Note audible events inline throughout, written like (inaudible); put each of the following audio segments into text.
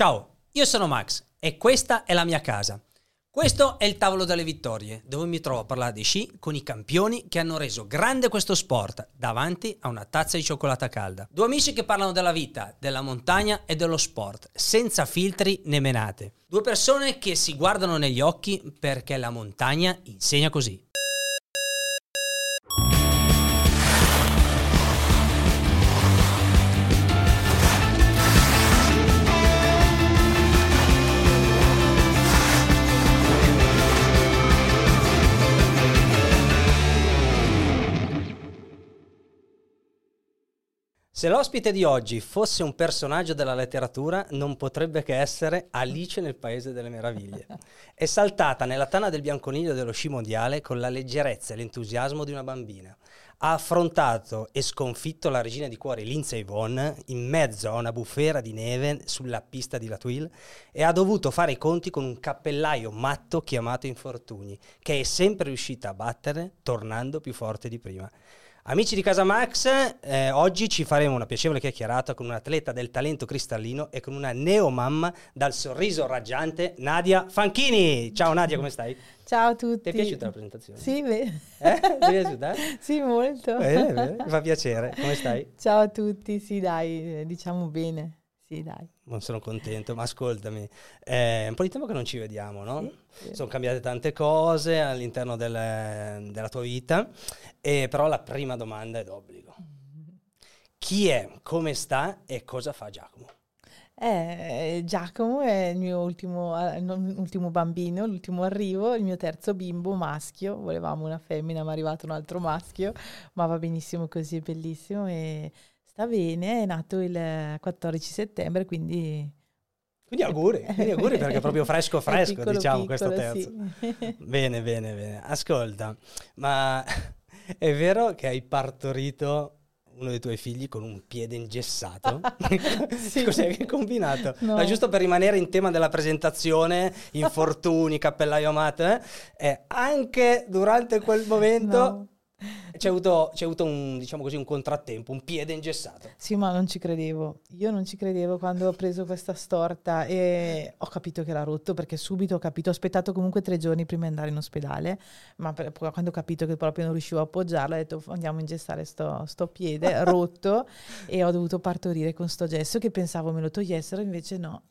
Ciao, io sono Max e questa è la mia casa. Questo è il tavolo delle vittorie, dove mi trovo a parlare di sci con i campioni che hanno reso grande questo sport davanti a una tazza di cioccolata calda. Due amici che parlano della vita, della montagna e dello sport, senza filtri né menate. Due persone che si guardano negli occhi perché la montagna insegna così. Se l'ospite di oggi fosse un personaggio della letteratura, non potrebbe che essere Alice nel Paese delle Meraviglie. È saltata nella tana del bianconiglio dello sci mondiale con la leggerezza e l'entusiasmo di una bambina. Ha affrontato e sconfitto la regina di cuori Lindsay Vonn in mezzo a una bufera di neve sulla pista di La Tuile e ha dovuto fare i conti con un cappellaio matto chiamato Infortuni, che è sempre riuscita a battere tornando più forte di prima. Amici di Casa Max, eh, oggi ci faremo una piacevole chiacchierata con un atleta del talento cristallino e con una neomamma dal sorriso raggiante, Nadia Fanchini. Ciao Nadia, come stai? Ciao a tutti. Ti è piaciuta la presentazione? Sì, beh. Eh? Ti è piaciuta? (laughs) sì, molto. Bene, bene, mi fa piacere. Come stai? Ciao a tutti, sì dai, diciamo bene. Sì, dai. Non sono contento, ma ascoltami, è un po' di tempo che non ci vediamo, no? Sì. Sono cambiate tante cose all'interno del, della tua vita, e però la prima domanda è d'obbligo. Chi è, come sta e cosa fa Giacomo? Eh, Giacomo è il mio ultimo, eh, ultimo bambino, l'ultimo arrivo, il mio terzo bimbo maschio. Volevamo una femmina, ma è arrivato un altro maschio, ma va benissimo così, è bellissimo e sta bene. È nato il 14 settembre, quindi Quindi auguri, quindi auguri perché è proprio fresco (laughs) fresco, piccolo, diciamo, questo piccolo, terzo. sì. (laughs) Bene, bene, bene. Ascolta, ma (laughs) è vero che hai partorito uno dei tuoi figli con un piede ingessato? Sì. Cos'è che hai combinato? No. Ma giusto per rimanere in tema della presentazione, infortuni, cappellaio amate, eh, anche durante quel momento No. C'è avuto, c'è avuto un, diciamo così, un contrattempo, un piede ingessato. Sì, ma non ci credevo. Io non ci credevo quando ho preso questa storta e ho capito che era rotto perché subito ho capito, ho aspettato comunque tre giorni prima di andare in ospedale, ma per- quando ho capito che proprio non riuscivo a appoggiarlo ho detto andiamo a ingessare sto, sto piede rotto (laughs) e ho dovuto partorire con sto gesso che pensavo me lo togliessero, invece no.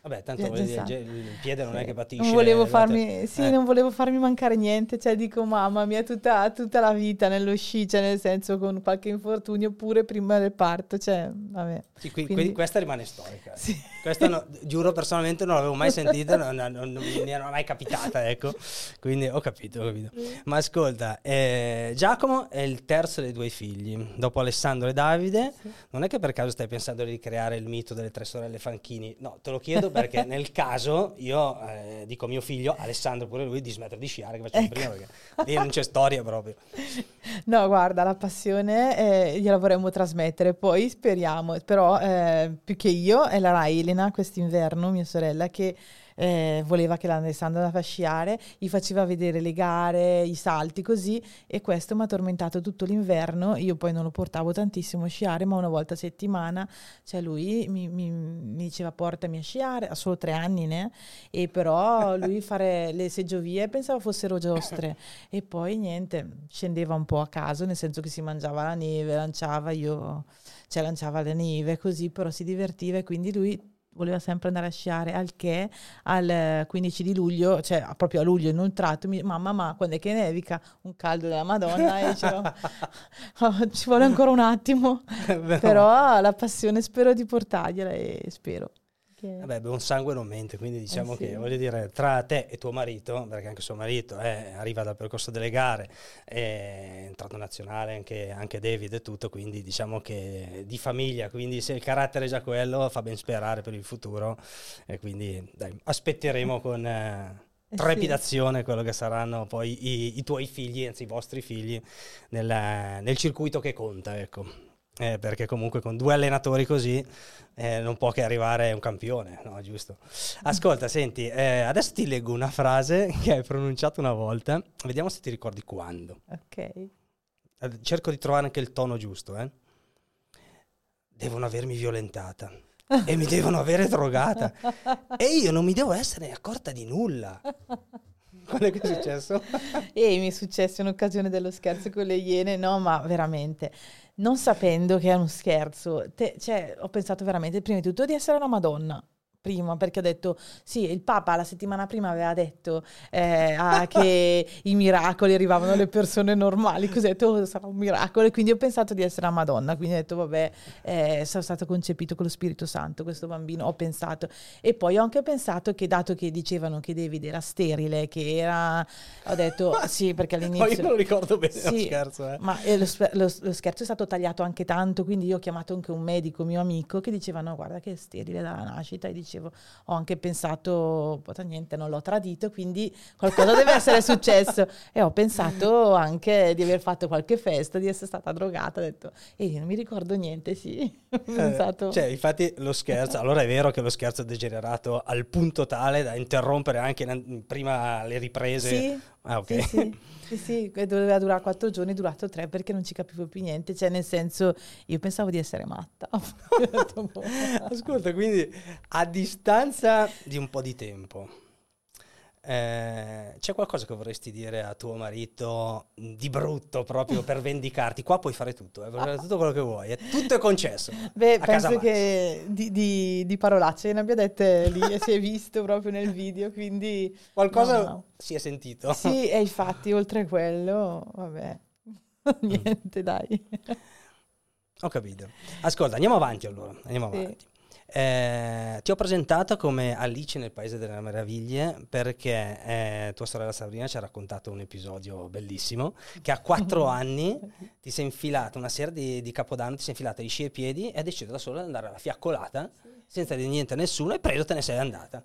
Vabbè, tanto voglio dire, il piede non è Sì. che patisce. Non volevo eh, farmi, sì, eh. non volevo farmi mancare niente, cioè dico mamma mia tutta, tutta la vita nello sci, cioè nel senso con qualche infortunio pure prima del parto, cioè vabbè. Sì, qui- Quindi- qui- questa rimane storica. Sì. Questa no- giuro personalmente non l'avevo mai sentita, (laughs) non, non- non mi era mai capitata, ecco. Quindi ho capito, ho capito. Ma ascolta, eh, Giacomo è il terzo dei tuoi figli, dopo Alessandro e Davide. Sì. Non è che per caso stai pensando di ricreare il mito delle tre sorelle Fanchini? No, te lo chiedo perché nel caso io eh, dico a mio figlio, Alessandro pure lui, di smettere di sciare, che facciamo Ecco. prima, perché lì non c'è storia proprio. (laughs) No, guarda, la passione eh, gliela vorremmo trasmettere, poi speriamo, però eh, più che io è la Elena quest'inverno, mia sorella, che eh, voleva che l'Alessandro andasse a sciare, gli faceva vedere le gare, i salti così e questo mi ha tormentato tutto l'inverno, io poi non lo portavo tantissimo a sciare, ma una volta a settimana, cioè lui mi, mi- mi diceva portami a sciare, ha solo tre anni, ne? E però lui (laughs) fare le seggiovie pensavo fossero giostre. E poi niente, scendeva un po' a caso, nel senso che si mangiava la neve, lanciava, io, cioè lanciava la neve così, però si divertiva e quindi lui voleva sempre andare a sciare, al che al 15 di luglio, cioè proprio a luglio inoltrato, mi mamma ma quando è che nevica? Un caldo della Madonna e dicevo, (laughs) "Oh, ci vuole ancora un attimo, (laughs) però la passione spero di portargliela e spero. Che- Vabbè, buon sangue non mente, quindi diciamo Eh sì. che voglio dire, tra te e tuo marito, perché anche suo marito eh, arriva dal percorso delle gare, è entrato nazionale anche, anche David e tutto, quindi diciamo che di famiglia, quindi se il carattere è già quello fa ben sperare per il futuro e quindi dai, aspetteremo con eh, Eh sì. trepidazione quello che saranno poi i, i tuoi figli, anzi i vostri figli, nel, nel circuito che conta, ecco. Eh, perché comunque con due allenatori così eh, non può che arrivare un campione, no? Giusto? Ascolta, senti, eh, adesso ti leggo una frase (laughs) che hai pronunciato una volta, vediamo se ti ricordi quando. Ok. Cerco di trovare anche il tono giusto, eh. Devono avermi violentata. e mi devono avere drogata. E io non mi devo essere accorta di nulla. Quando è che è successo? (laughs) e mi è successo in occasione dello scherzo con le iene, no, ma veramente, non sapendo che è uno scherzo, te, cioè, ho pensato veramente prima di tutto di essere una Madonna prima perché ho detto sì il Papa la settimana prima aveva detto eh, ah, che (laughs) i miracoli arrivavano alle persone normali. Così ho detto oh, sarà un miracolo. E quindi ho pensato di essere una Madonna. Quindi ho detto vabbè eh, sono stato concepito con lo Spirito Santo questo bambino ho pensato. E poi ho anche pensato che dato che dicevano che David era sterile che era ho detto (laughs) sì perché all'inizio io non ricordo bene sì, lo scherzo eh. ma eh, lo, lo, lo, scherzo è stato tagliato anche tanto quindi io ho chiamato anche un medico mio amico che diceva no guarda che è sterile dalla nascita e dicevo dicevo, ho anche pensato, niente, non l'ho tradito, quindi qualcosa deve essere successo. (laughs) E ho pensato anche di aver fatto qualche festa, di essere stata drogata. Ho detto, e io non mi ricordo niente, sì. (laughs) Ho eh, pensato... cioè, infatti lo scherzo, (laughs) allora è vero che lo scherzo è degenerato al punto tale da interrompere anche in, prima le riprese. Sì, ah, ok. Sì, sì. Sì, sì, doveva durare quattro giorni, è durato tre perché non ci capivo più niente, cioè nel senso io pensavo di essere matta. (laughs) Boh". Ascolta, quindi a distanza di un po' di tempo, eh, c'è qualcosa che vorresti dire a tuo marito di brutto proprio per (laughs) vendicarti? Qua puoi fare tutto, eh, puoi fare tutto quello che vuoi, è tutto è concesso. Beh, penso che di, di, di, parolacce ne abbia dette lì e si è visto proprio nel video, quindi... Qualcosa no, no. si è sentito. Sì, e infatti oltre a quello, vabbè, (laughs) niente dai. Ho capito. Ascolta, andiamo avanti allora, andiamo sì. avanti. Eh, ti ho presentato come Alice nel Paese delle Meraviglie perché eh, tua sorella Sabrina ci ha raccontato un episodio bellissimo che a quattro (laughs) anni ti sei infilata una sera di, di Capodanno, ti sei infilata gli sci e piedi e hai deciso da sola di andare alla fiaccolata sì. senza dire niente a nessuno e preso te ne sei andata.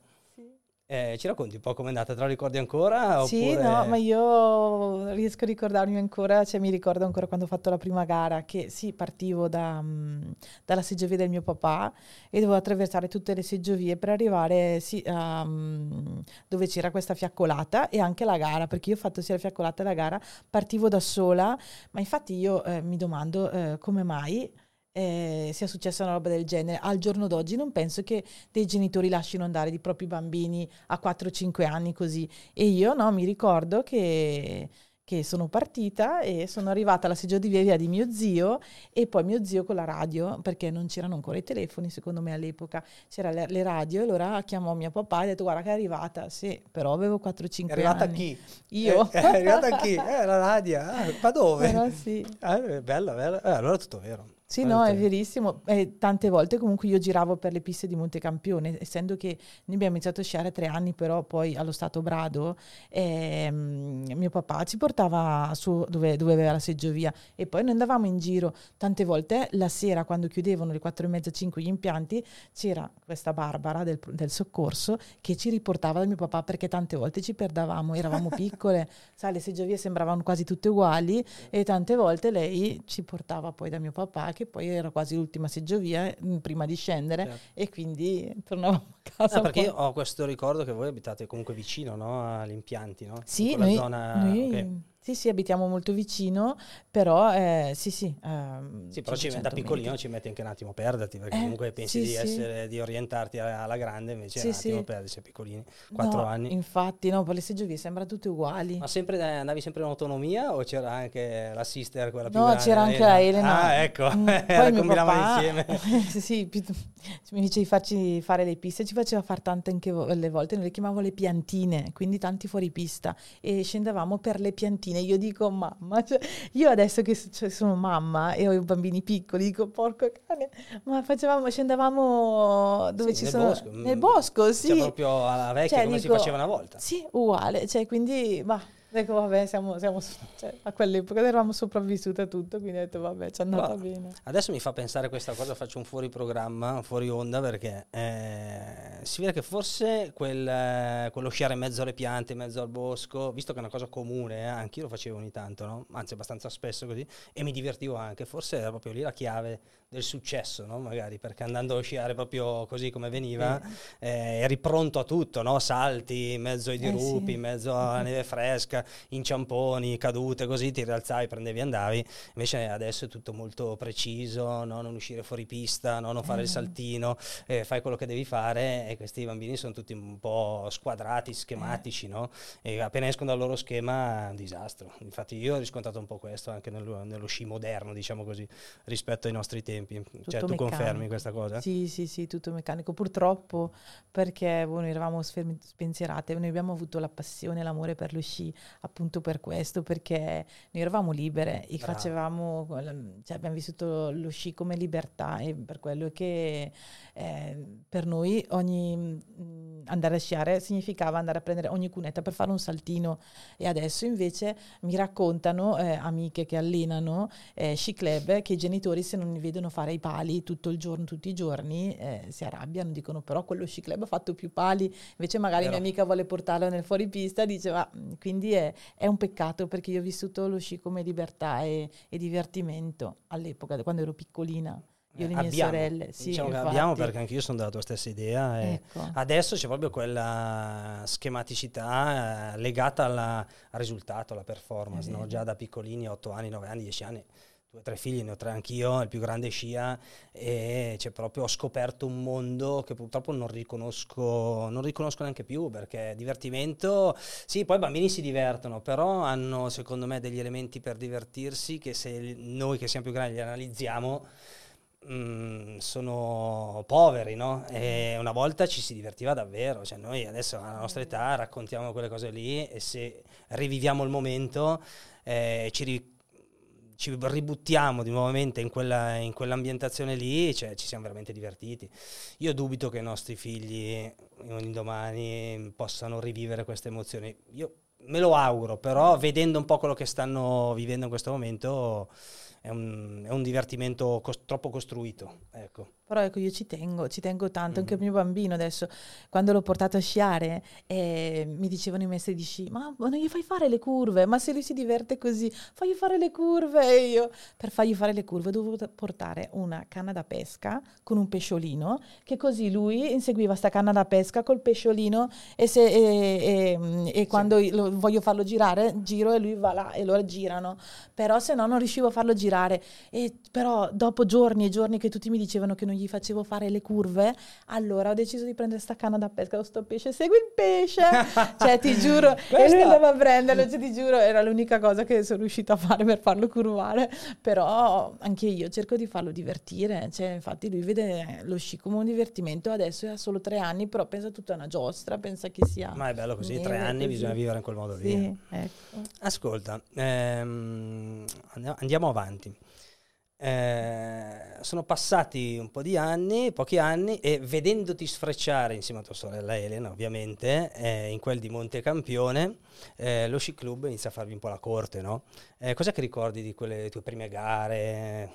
Eh, ci racconti un po' com'è andata? Te lo ricordi ancora? Sì, oppure... no, ma io riesco a ricordarmi ancora, cioè mi ricordo ancora quando ho fatto la prima gara, che sì, partivo da, um, dalla seggiovia del mio papà e dovevo attraversare tutte le seggiovie per arrivare sì, um, dove c'era questa fiaccolata e anche la gara, perché io ho fatto sia la fiaccolata che la gara, partivo da sola, ma infatti io eh, mi domando eh, come mai eh, sia successa una roba del genere. Al giorno d'oggi non penso che dei genitori lasciano andare i propri bambini a 4-5 anni così. E io no, mi ricordo che, che sono partita e sono arrivata alla seggiovia di mio zio e poi mio zio con la radio, perché non c'erano ancora i telefoni, secondo me all'epoca c'erano le, le, radio e allora chiamò mio papà e ha detto guarda che è arrivata, sì, però avevo 4-5 anni. È arrivata chi? Io. È, è arrivata chi? Eh, la radio. Ah, (laughs) ma dove? Però sì. Ah, bella, bella. Eh, allora è tutto vero. Sì, no, è verissimo. E tante volte comunque io giravo per le piste di Montecampione, essendo che noi abbiamo iniziato a sciare a tre anni, però poi allo Stato Brado, ehm, mio papà ci portava su dove, dove, aveva la seggiovia e poi noi andavamo in giro. Tante volte la sera, quando chiudevano le quattro e mezza, cinque gli impianti, c'era questa Barbara del, del, soccorso che ci riportava da mio papà perché tante volte ci perdavamo, eravamo (laughs) piccole, sai, le seggiovie sembravano quasi tutte uguali e tante volte lei ci portava poi da mio papà che che poi era quasi l'ultima seggiovia mm, prima di scendere certo. e quindi tornavamo a casa. Ah, perché io ho questo ricordo che voi abitate comunque vicino no? agli impianti, no? Sì, noi, zona... noi... Okay sì, sì, abitiamo molto vicino, però eh, sì, sì. Ehm, sì, però ci, da piccolino ci metti anche un attimo a perderti, perché eh, comunque pensi sì, di, essere, di, orientarti alla grande, invece sì, un attimo sì. perdersi, piccolini, quattro no, anni. Infatti, no, per le seggiovie sembrano tutte uguali. Ma sempre, eh, andavi sempre in autonomia o c'era anche la sister, quella più no, grande? No, c'era anche la Elena. Ah, ecco, mm, (laughs) poi papà, insieme. (laughs) sì, mi dice di farci fare le piste, ci faceva fare tante anche le volte, noi le chiamavo le piantine, quindi tanti fuori pista, e scendevamo per le piantine. Io dico, ma mamma. Cioè, io adesso che cioè, sono mamma e ho i bambini piccoli, dico porco cane, ma facevamo, scendevamo dove sì, ci nel sono... Bosco. Nel bosco, sì. Cioè proprio alla vecchia cioè, come dico, si faceva una volta. Sì, uguale, cioè quindi, bah, Ecco, vabbè, siamo, siamo (laughs) cioè, a quell'epoca eravamo sopravvissute a tutto, quindi ho detto, vabbè, ci è andata bene. Adesso mi fa pensare questa cosa, faccio un fuori programma, fuori onda, perché eh, si vede che forse quel, quello sciare in mezzo alle piante, in mezzo al bosco, visto che è una cosa comune, eh, anch'io lo facevo ogni tanto, no? anzi abbastanza spesso così, e mi divertivo anche, forse era proprio lì la chiave del successo, no? magari perché andando a sciare proprio così come veniva, eh. Eh, eri pronto a tutto, no? salti in mezzo ai dirupi, sì. in mezzo alla neve fresca, inciamponi, cadute, così ti rialzavi, prendevi e andavi, invece adesso è tutto molto preciso, no? non uscire fuori pista, non fare il saltino, eh, fai quello che devi fare e questi bambini sono tutti un po' squadrati, schematici, no? e appena escono dal loro schema è un disastro. Infatti io ho riscontrato un po' questo anche nello, nello sci moderno, diciamo così, rispetto ai nostri tempi. Tutto cioè, tu meccanico. confermi questa cosa? Sì, sì, sì, tutto meccanico. Purtroppo, perché boh, noi eravamo spensierate, noi abbiamo avuto la passione l'amore per lo sci appunto per questo, perché noi eravamo libere e Bravo. facevamo, cioè, abbiamo vissuto lo sci come libertà e per quello che eh, per noi ogni mh, andare a sciare significava andare a prendere ogni cunetta per fare un saltino e adesso invece mi raccontano eh, amiche che allenano eh, sci club che i genitori se non li vedono fare i pali tutto il giorno, tutti i giorni, eh, si arrabbiano, dicono però quello sci club ha fatto più pali, invece magari però. mia amica vuole portarlo nel fuoripista, dice ma quindi è, è, un peccato perché io ho vissuto lo sci come libertà e, e divertimento all'epoca, quando ero piccolina. Io e le mie abbiamo, sorelle, sì, diciamo che abbiamo perché anche io sono della tua stessa idea. Ecco. Adesso c'è proprio quella schematicità eh, legata alla, al risultato, alla performance, no? già da piccolini, 8 anni, 9 anni, 10 anni due o tre figli, ne ho tre anch'io, il più grande scia e c'è proprio, ho scoperto un mondo che purtroppo non riconosco, non riconosco neanche più perché divertimento, sì, poi i bambini si divertono, però hanno secondo me degli elementi per divertirsi che se noi che siamo più grandi li analizziamo mm, sono poveri, no? E una volta ci si divertiva davvero, cioè noi adesso alla nostra età raccontiamo quelle cose lì e se riviviamo il momento eh, ci ricordiamo ci ributtiamo di nuovamente in, quella, in quell'ambientazione lì, cioè, ci siamo veramente divertiti. Io dubito che i nostri figli un domani possano rivivere queste emozioni. Io me lo auguro, però vedendo un po' quello che stanno vivendo in questo momento è un, è un divertimento cos- troppo costruito. Ecco. Però ecco, io ci tengo, ci tengo tanto, mm. anche il mio bambino adesso, quando l'ho portato a sciare, eh, mi dicevano i maestri di sci, ma non gli fai fare le curve, ma se lui si diverte così, fagli fare le curve. E io, per fargli fare le curve, dovevo portare una canna da pesca con un pesciolino, che così lui inseguiva sta canna da pesca col pesciolino e, se, e, e, e quando sì. lo, voglio farlo girare, giro e lui va là e lo girano. Però se no non riuscivo a farlo girare. E, però dopo giorni e giorni che tutti mi dicevano che non gli gli facevo fare le curve, allora ho deciso di prendere sta canna da pesca, sto pesce, segui il pesce, (laughs) cioè ti giuro, e lui andava a prenderlo, cioè ti giuro, era l'unica cosa che sono riuscita a fare per farlo curvare, però anche io cerco di farlo divertire, cioè infatti lui vede lo sci come un divertimento, adesso ha solo tre anni, però pensa tutta una giostra, pensa che sia... Ma è bello così, tre anni così. bisogna vivere in quel modo sì, lì. Ecco. Ascolta, ehm, andiamo avanti. Eh, sono passati un po' di anni, pochi anni, e vedendoti sfrecciare insieme a tua sorella Elena, ovviamente, eh, in quel di Montecampione, eh, lo sci club inizia a farvi un po' la corte, no? Eh, cos'è che ricordi di quelle tue prime gare?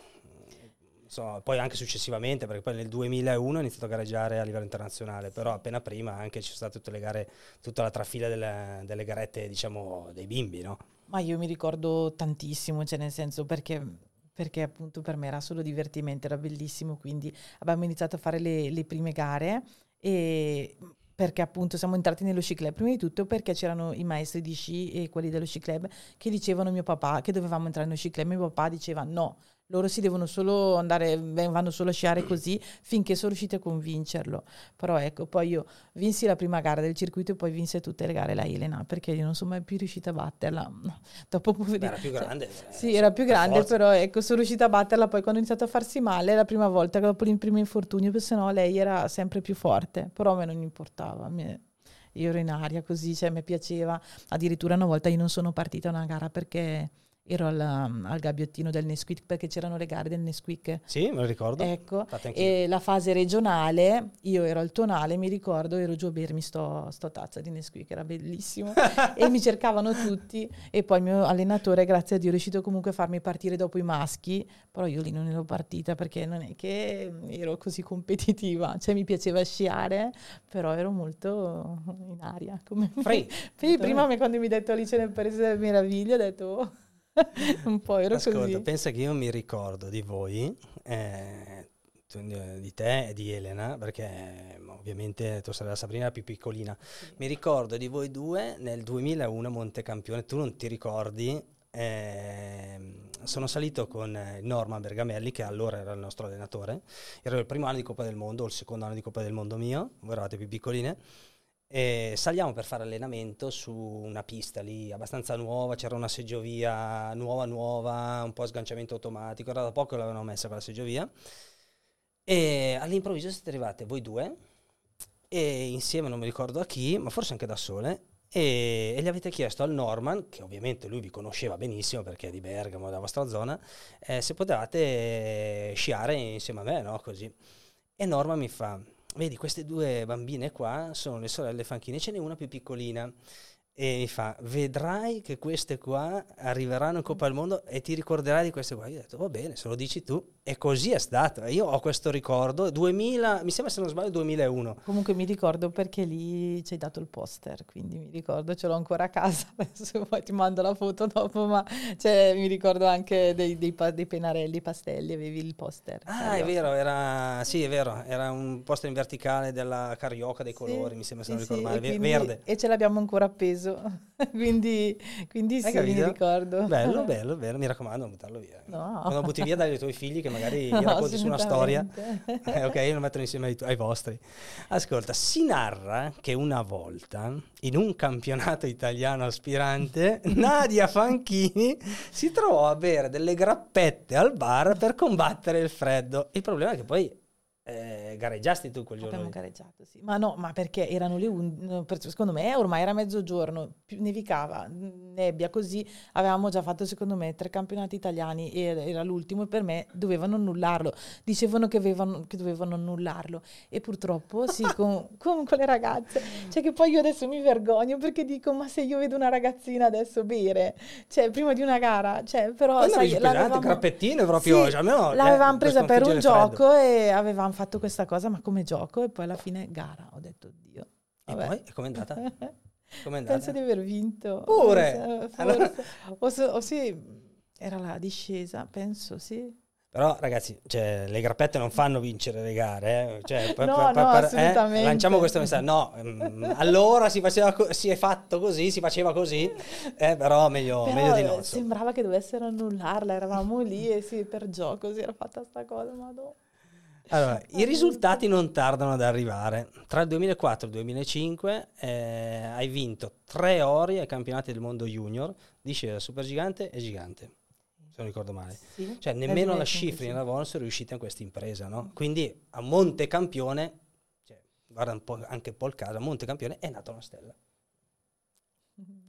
Insomma, poi anche successivamente, perché poi nel 2001 ho iniziato a gareggiare a livello internazionale, però appena prima anche ci sono state tutte le gare, tutta la trafila delle, delle garette, diciamo, dei bimbi, no? Ma io mi ricordo tantissimo, cioè nel senso perché perché appunto per me era solo divertimento, era bellissimo, quindi abbiamo iniziato a fare le, le prime gare e perché appunto siamo entrati nello sci club, prima di tutto perché c'erano i maestri di sci e quelli dello sci club che dicevano a mio papà che dovevamo entrare nello sci club, mio papà diceva no, loro si devono solo andare, vanno solo a sciare così finché sono riusciti a convincerlo. Però ecco, poi io vinsi la prima gara del circuito e poi vinse tutte le gare la Elena perché io non sono mai più riuscita a batterla. (laughs) Dopo Beh, era più grande. Cioè, sì, era più grande, però ecco, sono riuscita a batterla poi quando ho iniziato a farsi male la prima volta, dopo il primo infortunio, perché sennò lei era sempre più forte, però a me non importava. Me, io ero in aria così, cioè mi piaceva. Addirittura una volta io non sono partita a una gara perché ero al, al, gabbiottino del Nesquik perché c'erano le gare del Nesquik. Sì, me lo ricordo. Ecco, e la fase regionale, io ero al tonale, mi ricordo, ero giù a bermi sto, sto tazza di Nesquik, era bellissimo. (laughs) e mi cercavano tutti e poi il mio allenatore, grazie a Dio, è riuscito comunque a farmi partire dopo i maschi, però io lì non ero partita perché non è che ero così competitiva, cioè mi piaceva sciare, però ero molto in aria. Come Free. (laughs) Prima quando mi hai detto Alice nel Paese delle Meraviglie, ho detto... Oh (laughs) un po' ero Ascolta, così. pensa che io mi ricordo di voi, eh, di te e di Elena, perché ovviamente tua sorella Sabrina era più piccolina. Sì. Mi ricordo di voi due nel 2001 Montecampione, tu non ti ricordi? Eh, sono salito con Norma Bergamelli, che allora era il nostro allenatore. Era il primo anno di Coppa del Mondo, o il secondo anno di Coppa del Mondo mio, voi eravate più piccoline. E saliamo per fare allenamento su una pista lì abbastanza nuova, c'era una seggiovia nuova nuova, un po' a sganciamento automatico, era da poco che l'avevano messa quella seggiovia. E all'improvviso siete arrivate voi due, e insieme non mi ricordo a chi, ma forse anche da sole, e, e, gli avete chiesto al Norman, che ovviamente lui vi conosceva benissimo perché è di Bergamo, della vostra zona, eh, se potevate sciare insieme a me, no? Così. E Norman mi fa, vedi queste due bambine qua sono le sorelle Fanchine, ce n'è una più piccolina e mi fa, vedrai che queste qua arriveranno in Coppa del Mondo e ti ricorderai di queste qua. Io ho detto, va bene, se lo dici tu. E così è stato. Io ho questo ricordo, 2000, mi sembra se non sbaglio 2001. Comunque mi ricordo perché lì ci hai dato il poster, quindi mi ricordo, ce l'ho ancora a casa, (laughs) adesso poi ti mando la foto dopo, ma cioè, mi ricordo anche dei, dei, dei pennarelli, pastelli, avevi il poster. Ah, carioca. è vero, era, sì, è vero, era un poster in verticale della carioca, dei colori, sì, mi sembra se sì, non ricordo sì, male, quindi, verde. E ce l'abbiamo ancora appeso preso. (laughs) quindi, quindi sì, mi ricordo. Bello, (laughs) bello, bello. Mi raccomando, non buttarlo via. No. Quando butti via dai ai tuoi figli che magari (laughs) No, gli racconti su una storia. Eh, ok, lo metto insieme ai, tu- ai vostri. Ascolta, si narra che una volta in un campionato italiano aspirante Nadia Fanchini si trovò a bere delle grappette al bar per combattere il freddo. Il problema è che poi eh, gareggiasti tu quel giorno. Abbiamo gareggiato, sì. Ma no, ma perché erano le un... per- Secondo me ormai era mezzogiorno, nevicava, nebbia, così avevamo già fatto secondo me tre campionati italiani e era l'ultimo e per me dovevano annullarlo. Dicevano che, avevano, che dovevano annullarlo e purtroppo sì, (laughs) con, con quelle ragazze. Cioè che poi io adesso mi vergogno perché dico ma se io vedo una ragazzina adesso bere, cioè prima di una gara, cioè però... Quando sai, l'avevamo- crappettine proprio, Sì, cioè, almeno, eh, l'avevamo presa per un gioco e avevamo fatto questa cosa, ma come gioco? E poi alla fine gara. Ho detto, Dio. E vabbè. poi, e com'è andata? (laughs) Com'è andata? Penso di aver vinto. Pure? Forse, Allora- o, se- o sì, era la discesa, penso, sì. Però ragazzi, cioè, le grappette non fanno vincere le gare, eh. Cioè, per- No, per- no, per- eh, assolutamente. lanciamo questo messaggio. No, mm, allora si, faceva co- si è fatto così, si faceva così, eh, però meglio, Però meglio di eh, no. insomma. sembrava che dovessero annullarla, eravamo lì e sì, per gioco si era fatta sta cosa, ma no. Allora, i risultati non tardano ad arrivare. Tra il 2004 e il 2005 eh, hai vinto tre ori ai campionati del mondo junior, discesa supergigante e gigante, se non ricordo male. Sì, Cioè, nemmeno la 2005, Schifrin e la Vons sono riuscite in questa impresa, no? Quindi a Montecampione, cioè, guarda un po' anche un po' il caso, a Montecampione è nata una stella.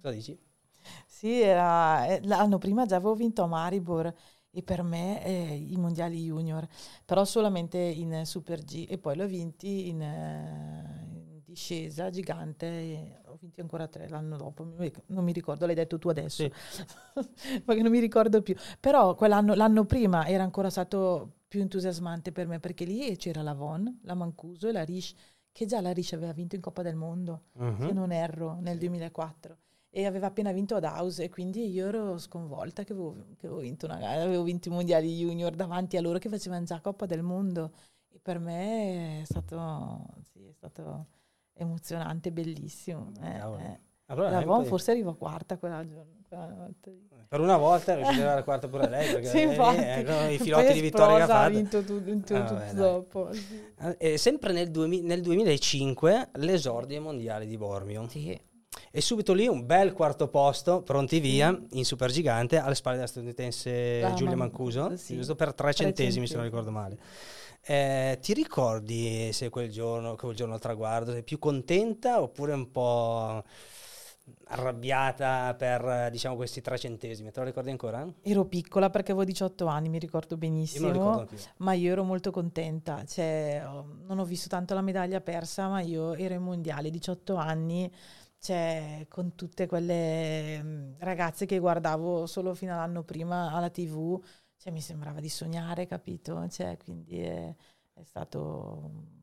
Cosa dici? Sì, era, eh, l'anno prima già avevo vinto a Maribor e per me eh, i mondiali junior, però solamente in Super G e poi l'ho vinti in, eh, in discesa gigante, ho vinti ancora tre l'anno dopo, non mi ricordo, l'hai detto tu adesso, Sì. (laughs) perché non mi ricordo più, però quell'anno, l'anno prima era ancora stato più entusiasmante per me perché lì c'era la Von, la Mancuso e la Rish, che già la Rish aveva vinto in Coppa del Mondo Mhm. se non erro, nel 2004. E aveva appena vinto ad House e quindi io ero sconvolta che avevo, che avevo vinto una gara, avevo vinto i mondiali junior davanti a loro che facevano già Coppa del Mondo. E per me è stato, sì, è stato emozionante, bellissimo. Eh, eh. Allora, La Von forse arrivò quarta quella giorno. lì. Per una volta è riuscita ad arrivare (laughs) quarta pure lei, perché Sì, infatti. eh, con i è di vittoria che ha fatto. vinto tu- vinto Ah, tutto dopo. sì. Eh, sempre nel, 2000 nel 2005 l'esordio ai mondiali di Bormio. Sì. E subito lì un bel quarto posto, pronti via, in supergigante, alle spalle della statunitense La Giulia Mancuso, sì. giusto per tre Tre centesimi se non centesimi. ricordo male. Eh, ti ricordi se quel giorno, quel giorno al traguardo, sei più contenta oppure un po'... arrabbiata per diciamo questi tre centesimi, te lo ricordi ancora? Ero piccola perché avevo 18 anni, mi ricordo benissimo, io ricordo ma io ero molto contenta, cioè, non ho visto tanto la medaglia persa, ma io ero in mondiale, 18 anni, cioè, con tutte quelle mm, ragazze che guardavo solo fino all'anno prima alla tv, cioè, mi sembrava di sognare, capito? Cioè, quindi è, è stato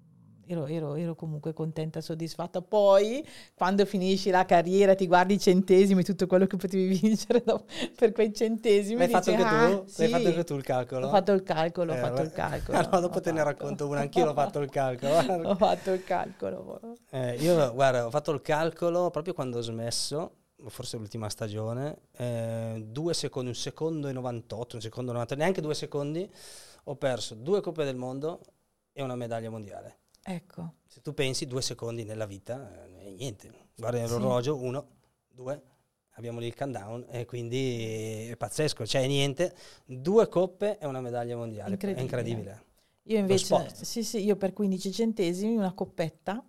ero, ero, ero, comunque contenta soddisfatta. Poi, quando finisci la carriera, ti guardi i centesimi, tutto quello che potevi (laughs) vincere dopo, per quei centesimi. L'hai fatto, dici, anche ah, tu? sì. L'hai fatto anche tu il calcolo? Ho fatto il calcolo, Eh, ho fatto il calcolo. (laughs) No, dopo ho te ne racconto una, anch'io l'ho fatto il calcolo. (laughs) ho fatto il calcolo. Eh, io, guarda, ho fatto il calcolo proprio quando ho smesso, forse l'ultima stagione, eh, due secondi, un secondo e 98, un secondo e 90, neanche due secondi, ho perso due Coppe del Mondo e una medaglia mondiale. Ecco, Se tu pensi due secondi nella vita, eh, niente. Guardi Sì. l'orologio, uno, due, abbiamo lì il countdown e quindi è pazzesco, cioè niente. Due coppe e una medaglia mondiale, Incredibile. è incredibile. io invece, sì, sì, io per 15 centesimi una coppetta,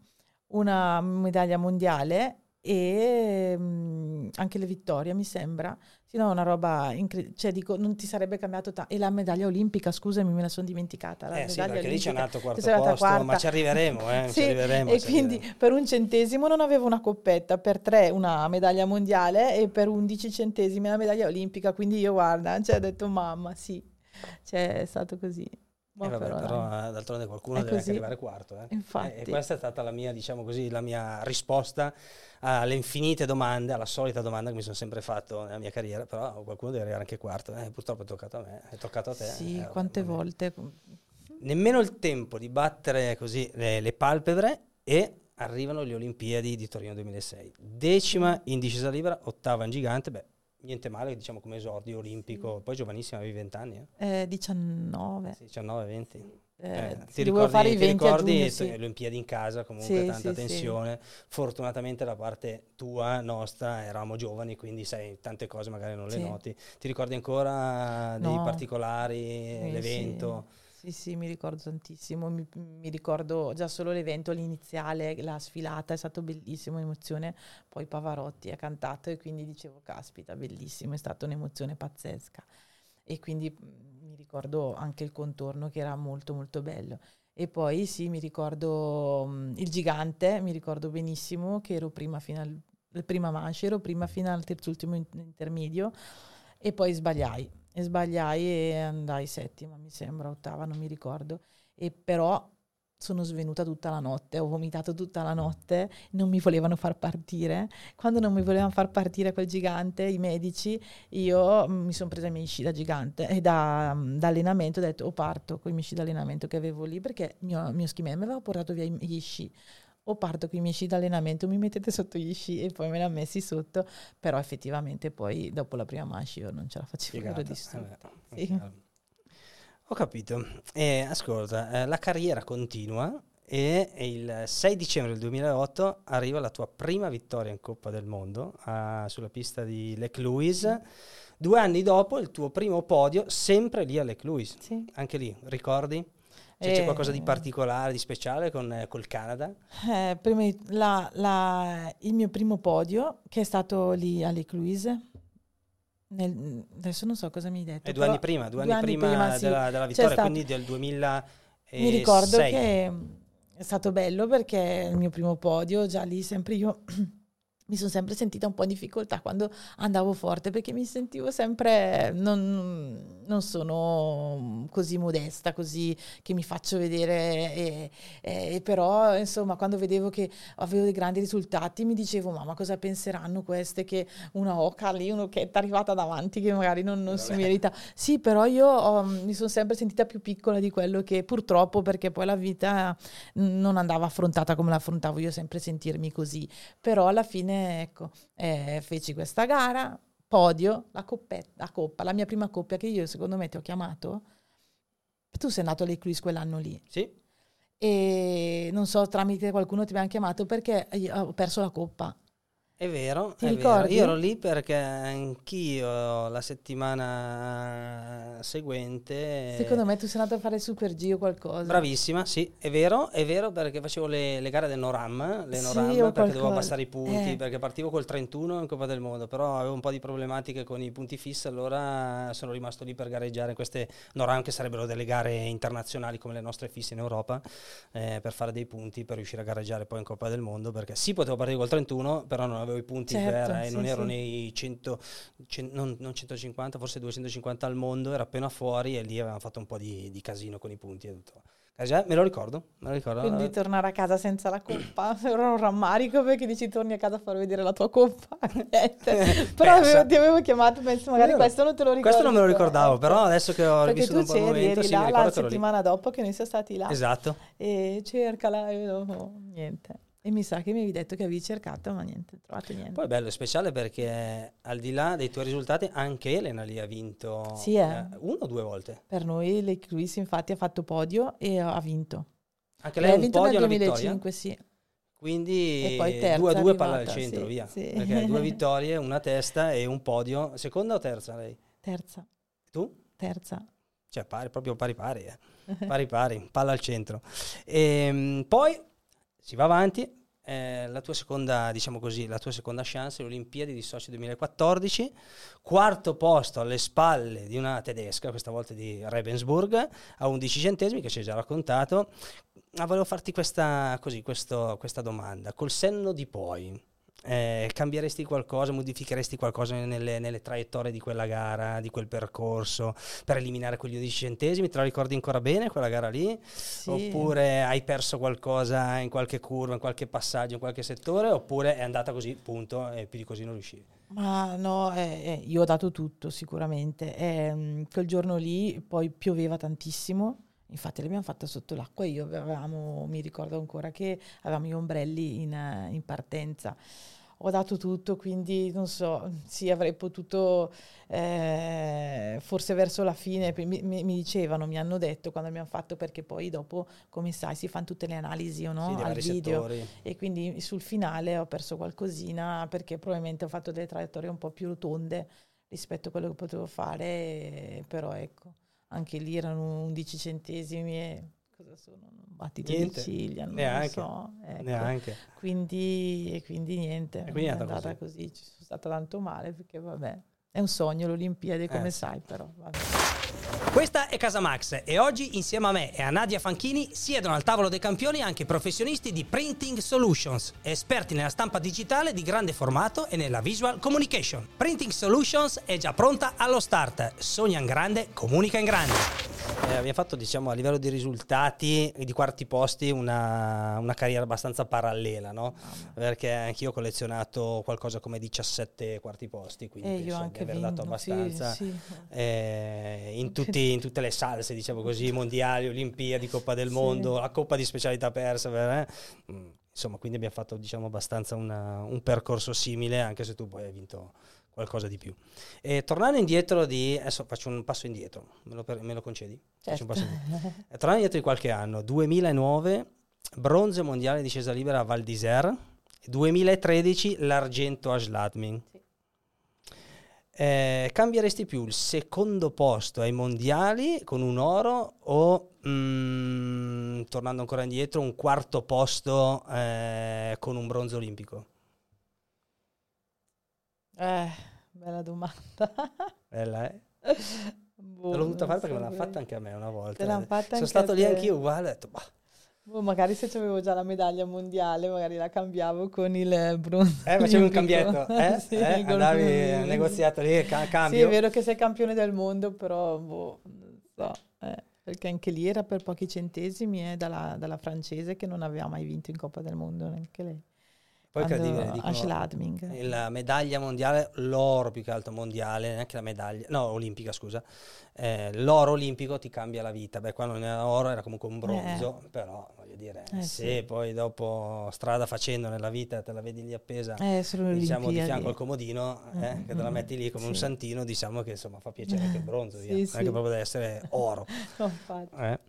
una medaglia mondiale e mm, anche le vittorie, mi sembra. Sì, no, una roba incredibile. Cioè, dico, non ti sarebbe cambiato tanto. E la medaglia olimpica, scusami, me la sono dimenticata. La Eh sì, perché lì c'è un altro quarto posto, ma quarta. ci arriveremo, eh, ci Sì, arriveremo, E ci quindi arriveremo. per un centesimo non avevo una coppetta, per tre una medaglia mondiale e per 11 centesimi una medaglia olimpica. Quindi io, guarda, cioè, ho detto mamma, sì, cioè, è stato così. Eh, vabbè, però, però, d'altronde qualcuno deve anche arrivare quarto. eh. Infatti. E, e questa è stata la mia, diciamo così, la mia risposta alle infinite domande, alla solita domanda che mi sono sempre fatto nella mia carriera, però qualcuno deve arrivare anche quarto. Eh, purtroppo è toccato a me, è toccato a te. Sì, eh, quante vabbè. volte. Nemmeno il tempo di battere così le, le palpebre e arrivano le Olimpiadi di Torino 2006. Decima in discesa libera, ottava in gigante, beh, niente male, diciamo come esordio olimpico, poi giovanissima, avevi 20 anni, eh? Eh, 19. Sì, 19, 20. Eh, Eh, sì, ti ricordi, fare i ti 20 a ricordi giugno, sì. le Olimpiadi in casa, comunque Sì, tanta sì, sì. tensione. Fortunatamente da parte tua, nostra, eravamo giovani, quindi sai, tante cose magari non le Sì. noti. Ti ricordi ancora dei No. particolari, Sì, l'evento? Sì, sì, mi ricordo tantissimo, mi, mi ricordo già solo l'evento, l'iniziale, la sfilata, è stato bellissimo, emozione, poi Pavarotti ha cantato e quindi dicevo, caspita, bellissimo, è stata un'emozione pazzesca e quindi mm, mi ricordo anche il contorno che era molto molto bello. E poi sì, mi ricordo mm, il gigante, mi ricordo benissimo che ero prima fino al, prima manche, ero prima fino al terzultimo in- intermedio e poi sbagliai e sbagliai e andai settima, mi sembra, ottava, non mi ricordo. E però sono svenuta tutta la notte, ho vomitato tutta la notte, non mi volevano far partire. Quando non mi volevano far partire quel gigante, i medici, io mm, mi sono presa i miei sci da gigante e da, mm, da allenamento ho detto o parto con i miei sci da allenamento che avevo lì perché mio, mio man mi aveva portato via gli sci o parto con i miei sci da allenamento, mi mettete sotto gli sci e poi me li ha messi sotto, però effettivamente poi dopo la prima manche io non ce la facevo, ero Figata. distrutta. Eh Sì. Ho capito. E ascolta, eh, la carriera continua e il 6 dicembre del 2008 arriva la tua prima vittoria in Coppa del Mondo ah, sulla pista di Lake Louise. Due anni dopo il tuo primo podio, sempre lì a Lake Louise. Sì. Anche lì, ricordi? Cioè, c'è qualcosa di particolare, di speciale con, eh, col Canada? Eh, prima di- la- la- il mio primo podio, che è stato lì a Lake Louise, nel- adesso non so cosa mi hai detto. Eh, due anni prima, due, anni, prima, sì. della, della C'è vittoria, stato- quindi del 2006. Mi ricordo che è stato bello perché è il mio primo podio, già lì sempre io (clears throat) mi sono sempre sentita un po' in difficoltà quando andavo forte perché mi sentivo sempre, non, non sono così modesta, così che mi faccio vedere, e, e però insomma quando vedevo che avevo dei grandi risultati mi dicevo mamma cosa penseranno queste che una oca lì, un'occhetta arrivata davanti che magari non, non si merita. Sì, però io ho- mi sono sempre sentita più piccola di quello che purtroppo perché poi la vita mm, non andava affrontata come l'affrontavo io, sempre sentirmi così. Però alla fine, ecco, eh, feci questa gara, podio, la coppetta, la coppa, la mia prima coppia che io secondo me ti ho chiamato. Tu sei andato all'Ecluse quell'anno lì Sì, e non so tramite qualcuno ti abbiamo chiamato perché io ho perso la coppa. È vero, Ti è ricordi? vero. Io ero lì perché anch'io la settimana seguente... Secondo me tu sei andato a fare Super G o qualcosa. Bravissima, sì, è vero, è vero perché facevo le, le gare del Noram, le Sì, Noram perché qualcosa. dovevo abbassare i punti, Eh. perché partivo col 31 in Coppa del Mondo, però avevo un po' di problematiche con i punti fissi, allora sono rimasto lì per gareggiare in queste Noram che sarebbero delle gare internazionali come le nostre fisse in Europa, eh, per fare dei punti per riuscire a gareggiare poi in Coppa del Mondo, perché sì potevo partire col 31, però non avevo i punti Certo, per, e sì, non ero sì. nei 100, cen- non, non 150, forse 250 al mondo, era appena fuori e lì avevamo fatto un po' di, di casino con i punti e tutto. Eh, già, me lo ricordo, me lo ricordo. Quindi tornare a casa senza la coppa (clears throat) era un rammarico perché dici torni a casa a far vedere la tua coppa. (laughs) Niente. Però avevo- ti avevo chiamato, penso magari Vero. questo non te lo ricordi. Questo non me lo ricordavo, Ecco. però adesso che ho Perché rivissuto tu un po' il momento, sì, mi là ricordo la ero lì. settimana dopo che noi siamo stati là. Esatto. E cercala e dopo niente. E mi sa che mi avevi detto che avevi cercato, ma niente, trovato niente. Poi è bello, è speciale perché al di là dei tuoi risultati anche Elena lì ha vinto Sì, eh. uno o due volte. Per noi le Cruise infatti ha fatto podio e ha vinto. Anche Lei lei ha vinto e nel una vittoria. 2005, sì. Quindi E 2 a 2 palla al centro, sì, via. sì. Perché due vittorie, una testa e un podio. Seconda o terza lei? Terza, Tu? terza. Cioè pari, proprio pari pari, eh. (laughs) pari pari, palla al centro. Ehm, poi si va avanti, eh, la tua seconda, diciamo così, la tua seconda chance, le Olimpiadi di Sochi 2014, quarto posto alle spalle di una tedesca, questa volta di Ravensburg, a 11 centesimi, che ci hai già raccontato. Ma volevo farti questa, così, questo- questa domanda, col senno di poi. Eh, cambieresti qualcosa, modificheresti qualcosa nelle, nelle traiettorie di quella gara, di quel percorso, per eliminare quegli 11 centesimi? Te la ricordi ancora bene quella gara lì? Sì. Oppure hai perso qualcosa in qualche curva, in qualche passaggio, in qualche settore? Oppure è andata così, punto, e più di così non riuscivi? Ma no, eh, eh, io ho dato tutto sicuramente. Ehm, quel giorno lì poi pioveva tantissimo, infatti l'abbiamo fatta sotto l'acqua. Io avevamo, mi ricordo ancora che avevamo gli ombrelli in, in partenza. Ho dato tutto, quindi non so, sì, avrei potuto, eh, forse verso la fine, mi, mi- dicevano, mi hanno detto quando abbiamo fatto, perché poi dopo, come sai, si fanno tutte le analisi o no, sì, al video. settori. E quindi sul finale ho perso qualcosina perché probabilmente ho fatto delle traiettorie un po' più rotonde rispetto a quello che potevo fare, e- però ecco, anche lì erano 11 centesimi e cosa sono? Un battito Niente, di ciglia, non neanche, lo so. ecco. Neanche. Quindi, e quindi niente, E quindi è andata andata così. ci sono stata tanto male perché vabbè, è un sogno l'Olimpiade come Eh, sai però. Vabbè. Questa è Casa Max e oggi insieme a me e a Nadia Fanchini siedono al tavolo dei campioni anche professionisti di Printing Solutions, esperti nella stampa digitale di grande formato e nella visual communication. Printing Solutions è già pronta allo start. Sogna in grande, comunica in grande. Eh, abbiamo fatto, diciamo, a livello di risultati e di quarti posti una, una carriera abbastanza parallela, no? Perché anch'io ho collezionato qualcosa come 17 quarti posti, quindi E penso io di aver vinto, dato sì, abbastanza sì. eh, in, (laughs) tutti- in tutte le salse, diciamo così, mondiali, Olimpiadi, Coppa del Sì. Mondo, la Coppa di specialità persa, eh? Mm, insomma, quindi abbiamo fatto diciamo abbastanza una- un percorso simile, anche se tu poi hai vinto qualcosa di più. E tornando indietro di, adesso faccio un passo indietro, me lo, per- me lo concedi? Certo. indietro. (laughs) Tornando indietro di qualche anno, 2009, bronzo mondiale di discesa libera a Val d'Isère, 2013 l'argento a Schladming. Sì. Eh, cambieresti più il secondo posto ai mondiali con un oro o, mm, tornando ancora indietro, un quarto posto eh, con un bronzo olimpico? Eh, bella domanda. Bella, (laughs) eh? Boh, L'ho dovuta fare perché me l'hanno bene. fatta anche a me una volta. Sono anche stato lì anch'io uguale, ho detto, bah, Boh, magari se avevo già la medaglia mondiale, magari la cambiavo con il bronzo. eh, facevi un cambietto, eh? (laughs) Sì, Eh? Andavi al negoziato lì, ca- Sì, cambio. è vero che sei campione del mondo, però boh, non so, eh, perché anche lì era per pochi centesimi eh, dalla, dalla francese che non aveva mai vinto in Coppa del Mondo, neanche lei. Poi credibile, dicono, la medaglia mondiale, l'oro più che altro mondiale, neanche la medaglia, no, olimpica scusa, eh, l'oro olimpico ti cambia la vita, beh qua non era oro, era comunque un bronzo, però voglio dire, Eh, se sì. poi dopo strada facendo nella vita te la vedi lì appesa, Eh, diciamo di fianco al comodino, eh, Mm, che te la mm, metti lì come un sì. santino, diciamo che insomma fa piacere anche il bronzo, Sì, via. non è sì. che proprio deve essere oro. (laughs) No, eh.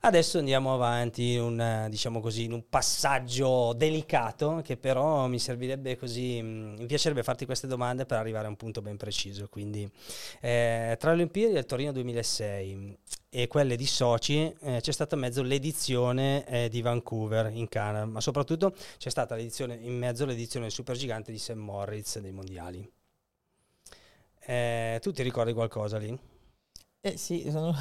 Adesso andiamo avanti un, diciamo così, in un passaggio delicato che però mi servirebbe così, mm, mi piacerebbe farti queste domande per arrivare a un punto ben preciso. Quindi eh, tra le Olimpiadi del Torino 2006 e quelle di Sochi eh, c'è stata in mezzo l'edizione eh, di Vancouver in Canada, ma soprattutto c'è stata in mezzo l'edizione supergigante di St. Moritz dei mondiali. Eh, tu ti ricordi qualcosa lì? Eh sì, non (laughs) ho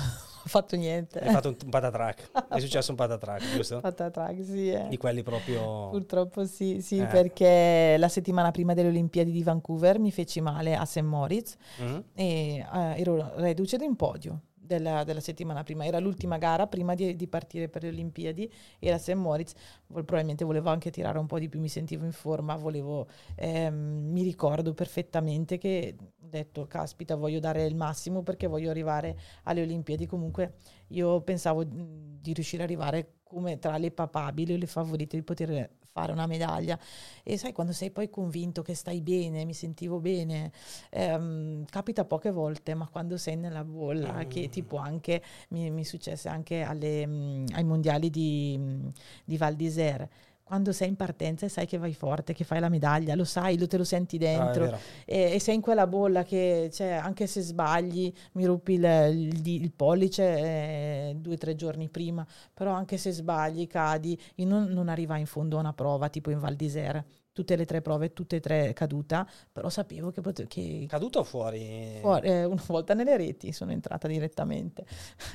fatto niente. Hai fatto un, un patatrack. (laughs) È successo un patatrack, giusto? Patatrack, sì. Eh. Di quelli proprio... Purtroppo sì, sì, eh. perché la settimana prima delle Olimpiadi di Vancouver mi feci male a St. Moritz mm-hmm. e uh, ero reduce in podio della, della, settimana prima. Era l'ultima gara prima di, di, partire per le Olimpiadi, era St. Moritz, probabilmente volevo anche tirare un po' di più, mi sentivo in forma, volevo, ehm, mi ricordo perfettamente che ho detto, caspita, voglio dare il massimo perché voglio arrivare alle Olimpiadi. Comunque io pensavo di riuscire ad arrivare come tra le papabili o le favorite di poter fare una medaglia. E sai, quando sei poi convinto che stai bene, mi sentivo bene, ehm, capita poche volte, ma quando sei nella bolla, mm. che tipo anche, mi, mi successe anche alle, mh, mm, ai mondiali di, mm, di Val d'Isère, quando sei in partenza e sai che vai forte, che fai la medaglia, lo sai, lo te lo senti dentro. Ah, e, e, sei in quella bolla che cioè, anche se sbagli mi rupi il, il, il pollice eh, due o tre giorni prima, però anche se sbagli, cadi, non, non arrivai in fondo a una prova tipo in Val d'Isère tutte le tre prove, tutte e tre caduta, però sapevo che potevo... Che... Caduta o fuori? fuori eh, una volta nelle reti sono entrata direttamente,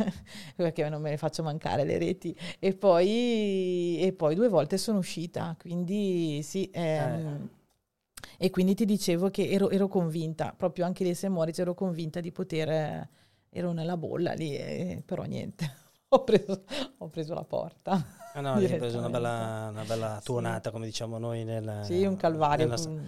(laughs) perché non me ne faccio mancare le reti, e poi, e poi due volte sono uscita, quindi sì... Ehm, eh. E quindi ti dicevo che ero, ero convinta, proprio anche lì se Moritz, ero convinta di poter... Ero nella bolla lì, eh, però niente, ho preso, ho preso la porta. Ah no, hai preso una bella, una bella tuonata, sì. come diciamo noi. Nel, sì, un calvario. Nella...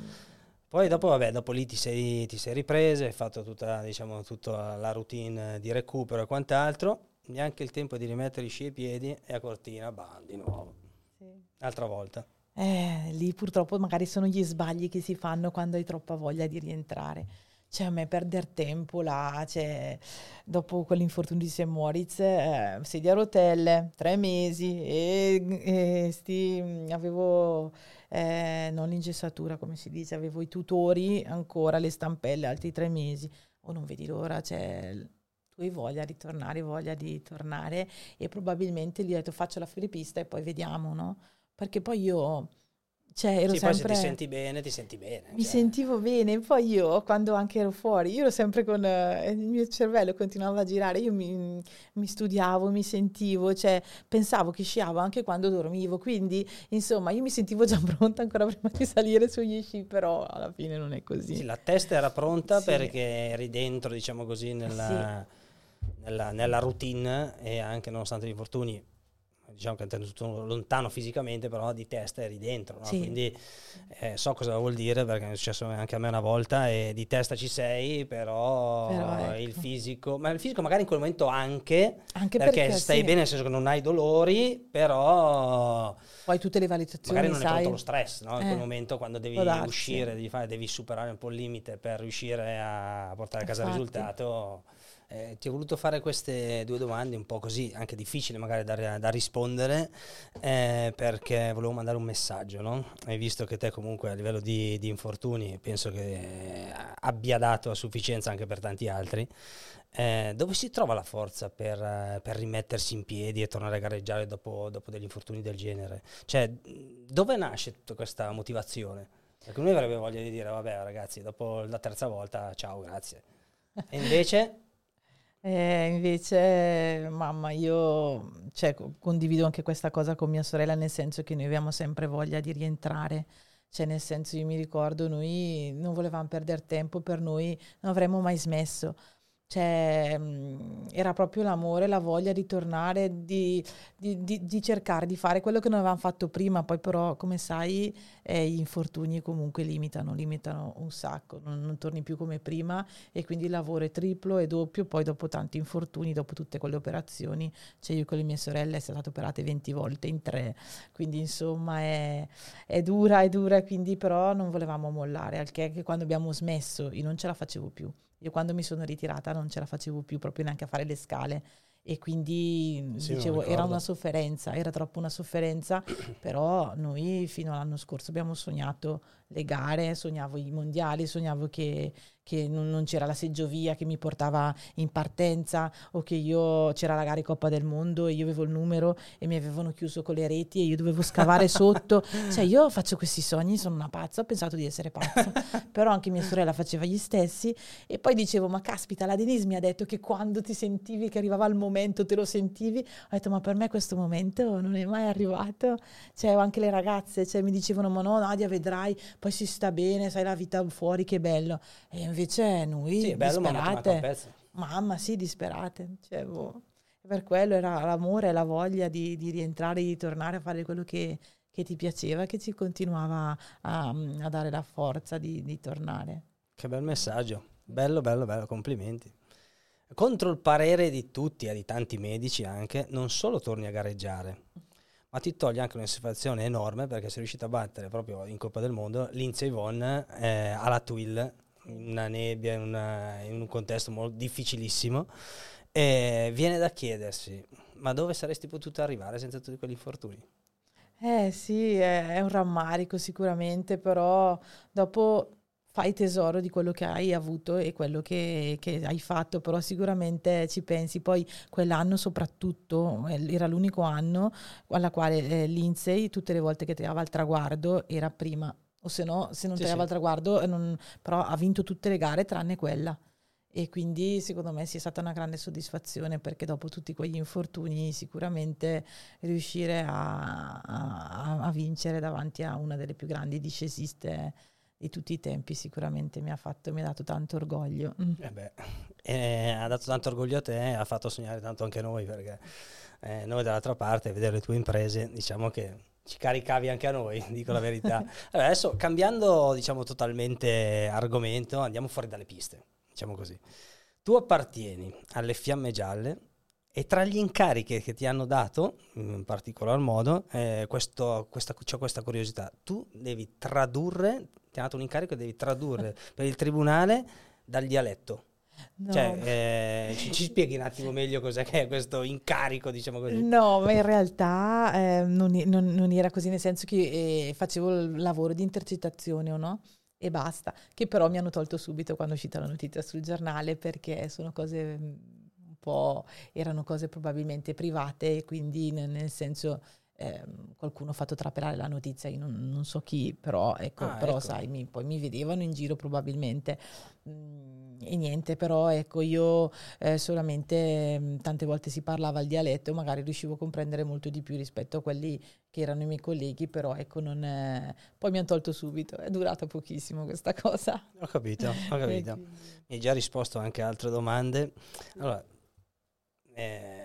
Poi dopo, vabbè, dopo lì ti sei, ti sei ripresa, hai fatto tutta, diciamo, tutta la routine di recupero e quant'altro, neanche il tempo di rimettere i sci ai piedi e a cortina, bam, di nuovo. Sì. Altra volta. Eh, lì purtroppo magari sono gli sbagli che si fanno quando hai troppa voglia di rientrare cioè a me perdere tempo là, cioè, dopo quell'infortunio di St. Moritz, eh, sedia a rotelle, tre mesi e, e sti, avevo eh, non l'ingessatura come si dice, avevo i tutori ancora, le stampelle, altri tre mesi, o oh, non vedi l'ora, cioè hai voglia di tornare, voglia di tornare e probabilmente gli ho detto faccio la filipista e poi vediamo, no? Perché poi io cioè, ero sì, sempre... poi se ti senti bene, ti senti bene. Mi cioè. sentivo bene. Poi io, quando anche ero fuori, io ero sempre con... Uh, il mio cervello continuava a girare. Io mi, mi, studiavo, mi sentivo, cioè, pensavo che sciavo anche quando dormivo. Quindi, insomma, io mi sentivo già (laughs) pronta ancora prima di salire sugli sci, però alla fine non è così. Sì, la testa era pronta sì. perché eri dentro, diciamo così, nella, sì. nella, nella routine e anche nonostante gli infortuni diciamo che è tenuto lontano fisicamente, però di testa eri dentro, no? sì. quindi eh, so cosa vuol dire perché è successo anche a me una volta e di testa ci sei, però, però ecco. il fisico, ma il fisico magari in quel momento anche, anche perché, perché, stai sì. bene nel senso che non hai dolori, però... Poi tutte le valutazioni, Magari non sai. è pronto lo stress, no? In eh. quel momento quando devi uscire, devi, fare, devi, superare un po' il limite per riuscire a portare a casa Infatti. il risultato eh, ti ho voluto fare queste due domande un po' così, anche difficili magari da, da rispondere, eh, perché volevo mandare un messaggio, no? Hai visto che te comunque a livello di, di infortuni penso che abbia dato a sufficienza anche per tanti altri. Eh, dove si trova la forza per, per, rimettersi in piedi e tornare a gareggiare dopo, dopo degli infortuni del genere? Cioè, dove nasce tutta questa motivazione? Perché lui avrebbe voglia di dire, vabbè ragazzi, dopo la terza volta, ciao, grazie. E invece... Eh, invece, mamma, io cioè, condivido anche questa cosa con mia sorella, nel senso che noi abbiamo sempre voglia di rientrare. Cioè, nel senso, io mi ricordo, noi non volevamo perdere tempo, per noi non avremmo mai smesso. Cioè, mh, era proprio l'amore, la voglia di tornare, di, di, di, di, cercare di fare quello che non avevamo fatto prima. Poi, però, come sai, eh, gli infortuni comunque limitano, limitano un sacco. Non, non, torni più come prima e quindi il lavoro è triplo e doppio. Poi, dopo tanti infortuni, dopo tutte quelle operazioni, cioè io con le mie sorelle sono state operate 20 volte in tre. Quindi, insomma, è, è dura, è dura. Quindi, però, non volevamo mollare. Al che quando abbiamo smesso, io non ce la facevo più io quando mi sono ritirata non ce la facevo più proprio neanche a fare le scale e quindi Sì, me lo dicevo era una sofferenza, era troppo una sofferenza, (clears throat) però noi fino all'anno scorso abbiamo sognato le gare, sognavo i mondiali, sognavo che, che non, non c'era la seggiovia che mi portava in partenza o che io c'era la gara Coppa del Mondo e io avevo il numero e mi avevano chiuso con le reti e io dovevo scavare (laughs) sotto. Cioè io faccio questi sogni, sono una pazza, ho pensato di essere pazza, (laughs) però anche mia sorella faceva gli stessi e poi dicevo ma caspita la Denise mi ha detto che quando ti sentivi che arrivava il momento te lo sentivi, ho detto ma per me questo momento non è mai arrivato, cioè anche le ragazze cioè, mi dicevano ma no Nadia vedrai poi si sta bene, sai la vita fuori che bello e invece noi Sì, bello, ma disperate, pezzo. mamma sì disperate, cioè, boh. Per quello era l'amore e la voglia di, di rientrare, di tornare a fare quello che, che ti piaceva, che ci continuava a, a dare la forza di, di tornare. Che bel messaggio. Bello, bello, bello, complimenti. Contro il parere di tutti e di tanti medici anche, non solo torni a gareggiare, ma ti toglie anche una soddisfazione enorme perché sei riuscito a battere proprio in Coppa del Mondo Lindsay Vonn eh, alla Twill, una nebbia, in, una- in un contesto molto difficilissimo. E viene da chiedersi, ma dove saresti potuto arrivare senza tutti quegli infortuni? Eh sì, è, è un rammarico sicuramente, però dopo fai tesoro di quello che hai avuto e quello che, che hai fatto, però sicuramente ci pensi. Poi quell'anno soprattutto, eh, era l'unico anno alla quale eh, Lindsay tutte le volte che tirava il traguardo era prima, o se no, se non Sì, tirava sì. il traguardo, eh, non- però ha vinto tutte le gare tranne quella. E quindi secondo me sia stata una grande soddisfazione perché dopo tutti quegli infortuni sicuramente riuscire a, a- a vincere davanti a una delle più grandi discesiste di tutti i tempi sicuramente mi ha fatto, mi ha dato tanto orgoglio. Mm. Eh beh, eh, ha dato tanto orgoglio a te, ha fatto sognare tanto anche noi, perché eh, noi dall'altra parte, vedere le tue imprese, diciamo che ci caricavi anche a noi, (laughs) dico la verità. Allora, adesso cambiando, diciamo, totalmente argomento, andiamo fuori dalle piste, diciamo così. Tu appartieni alle Fiamme Gialle e tra gli incarichi che ti hanno dato, in particolar modo, eh, questo, questa, c'ho questa curiosità, tu devi tradurre, ti hanno dato un incarico e devi tradurre (laughs) per il tribunale dal dialetto. No. Cioè, eh, ci, ci spieghi un attimo meglio cos'è che è questo incarico, diciamo così. No, ma in realtà eh, non, non- non era così, nel senso che eh, facevo il lavoro di intercettazione o no? E basta, che però mi hanno tolto subito quando è uscita la notizia sul giornale perché sono cose mm, un po', erano cose probabilmente private e quindi nel senso ehm, qualcuno ha fatto trapelare la notizia, io non, non so chi, però ecco, Ah, però ecco. sai, mi- poi mi vedevano in giro probabilmente. Mm, E niente, però ecco, io eh, solamente mh, tante volte si parlava il dialetto, magari riuscivo a comprendere molto di più rispetto a quelli che erano i miei colleghi, però ecco, non è... poi mi hanno tolto subito, è durata pochissimo questa cosa. Ho capito, ho (laughs) capito. Mi hai già risposto anche a altre domande. Allora, eh,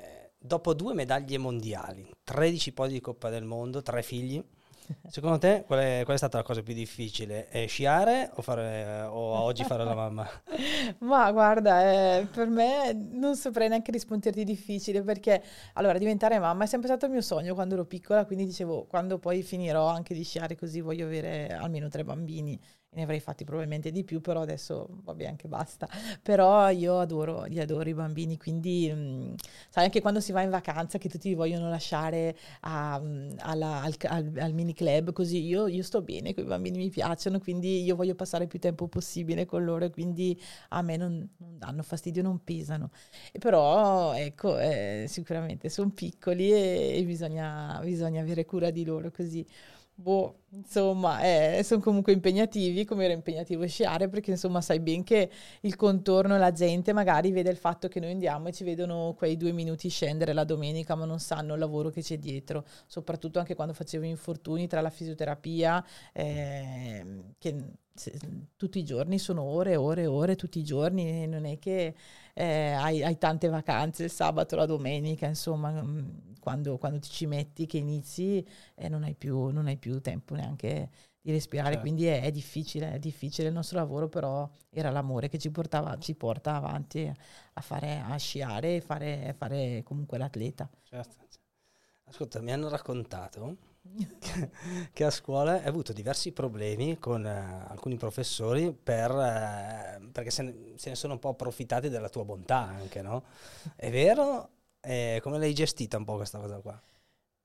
dopo due medaglie mondiali, 13 podi di Coppa del Mondo, tre figli, secondo te qual è, qual è stata la cosa più difficile? Eh, sciare o, fare, o oggi fare la mamma? (laughs) Ma guarda, eh, per me non saprei neanche risponderti difficile perché allora diventare mamma è sempre stato il mio sogno quando ero piccola, quindi dicevo quando poi finirò anche di sciare così voglio avere almeno tre bambini ne avrei fatti probabilmente di più, però adesso vabbè anche basta. Però io adoro, li adoro i bambini, quindi mm, sai anche quando si va in vacanza che tutti vogliono lasciare a- mm, alla- al, al- al mini club, così io, io sto bene, quei bambini mi piacciono, quindi io voglio passare più tempo possibile con loro e quindi a me non, non danno fastidio, non pesano. E però, ecco, eh, sicuramente sono piccoli e, e bisogna, bisogna avere cura di loro così. Boh, insomma, sono comunque impegnativi, come era impegnativo sciare, perché insomma sai ben che il contorno, la gente magari vede il fatto che noi andiamo e ci vedono quei due minuti scendere la domenica, ma non sanno il lavoro che c'è dietro, soprattutto anche quando facevo infortuni tra la fisioterapia, ehm, che se- tutti i giorni sono ore e ore e ore, tutti i giorni, non è che eh, hai, hai tante vacanze, il sabato, la domenica, insomma, mm, quando, quando ti ci metti, che inizi, eh, non, hai più, non hai più tempo neanche di respirare, Certo. quindi è, è difficile, è difficile il nostro lavoro, però era l'amore che ci, portava, ci porta avanti a, fare, a sciare e fare, fare comunque l'atleta. Certo. Ascolta, mi hanno raccontato (laughs) che a scuola hai avuto diversi problemi con eh, alcuni professori per, eh, perché se ne, se ne sono un po' approfittati della tua bontà anche, no? È vero Eh, come l'hai gestita un po' questa cosa qua?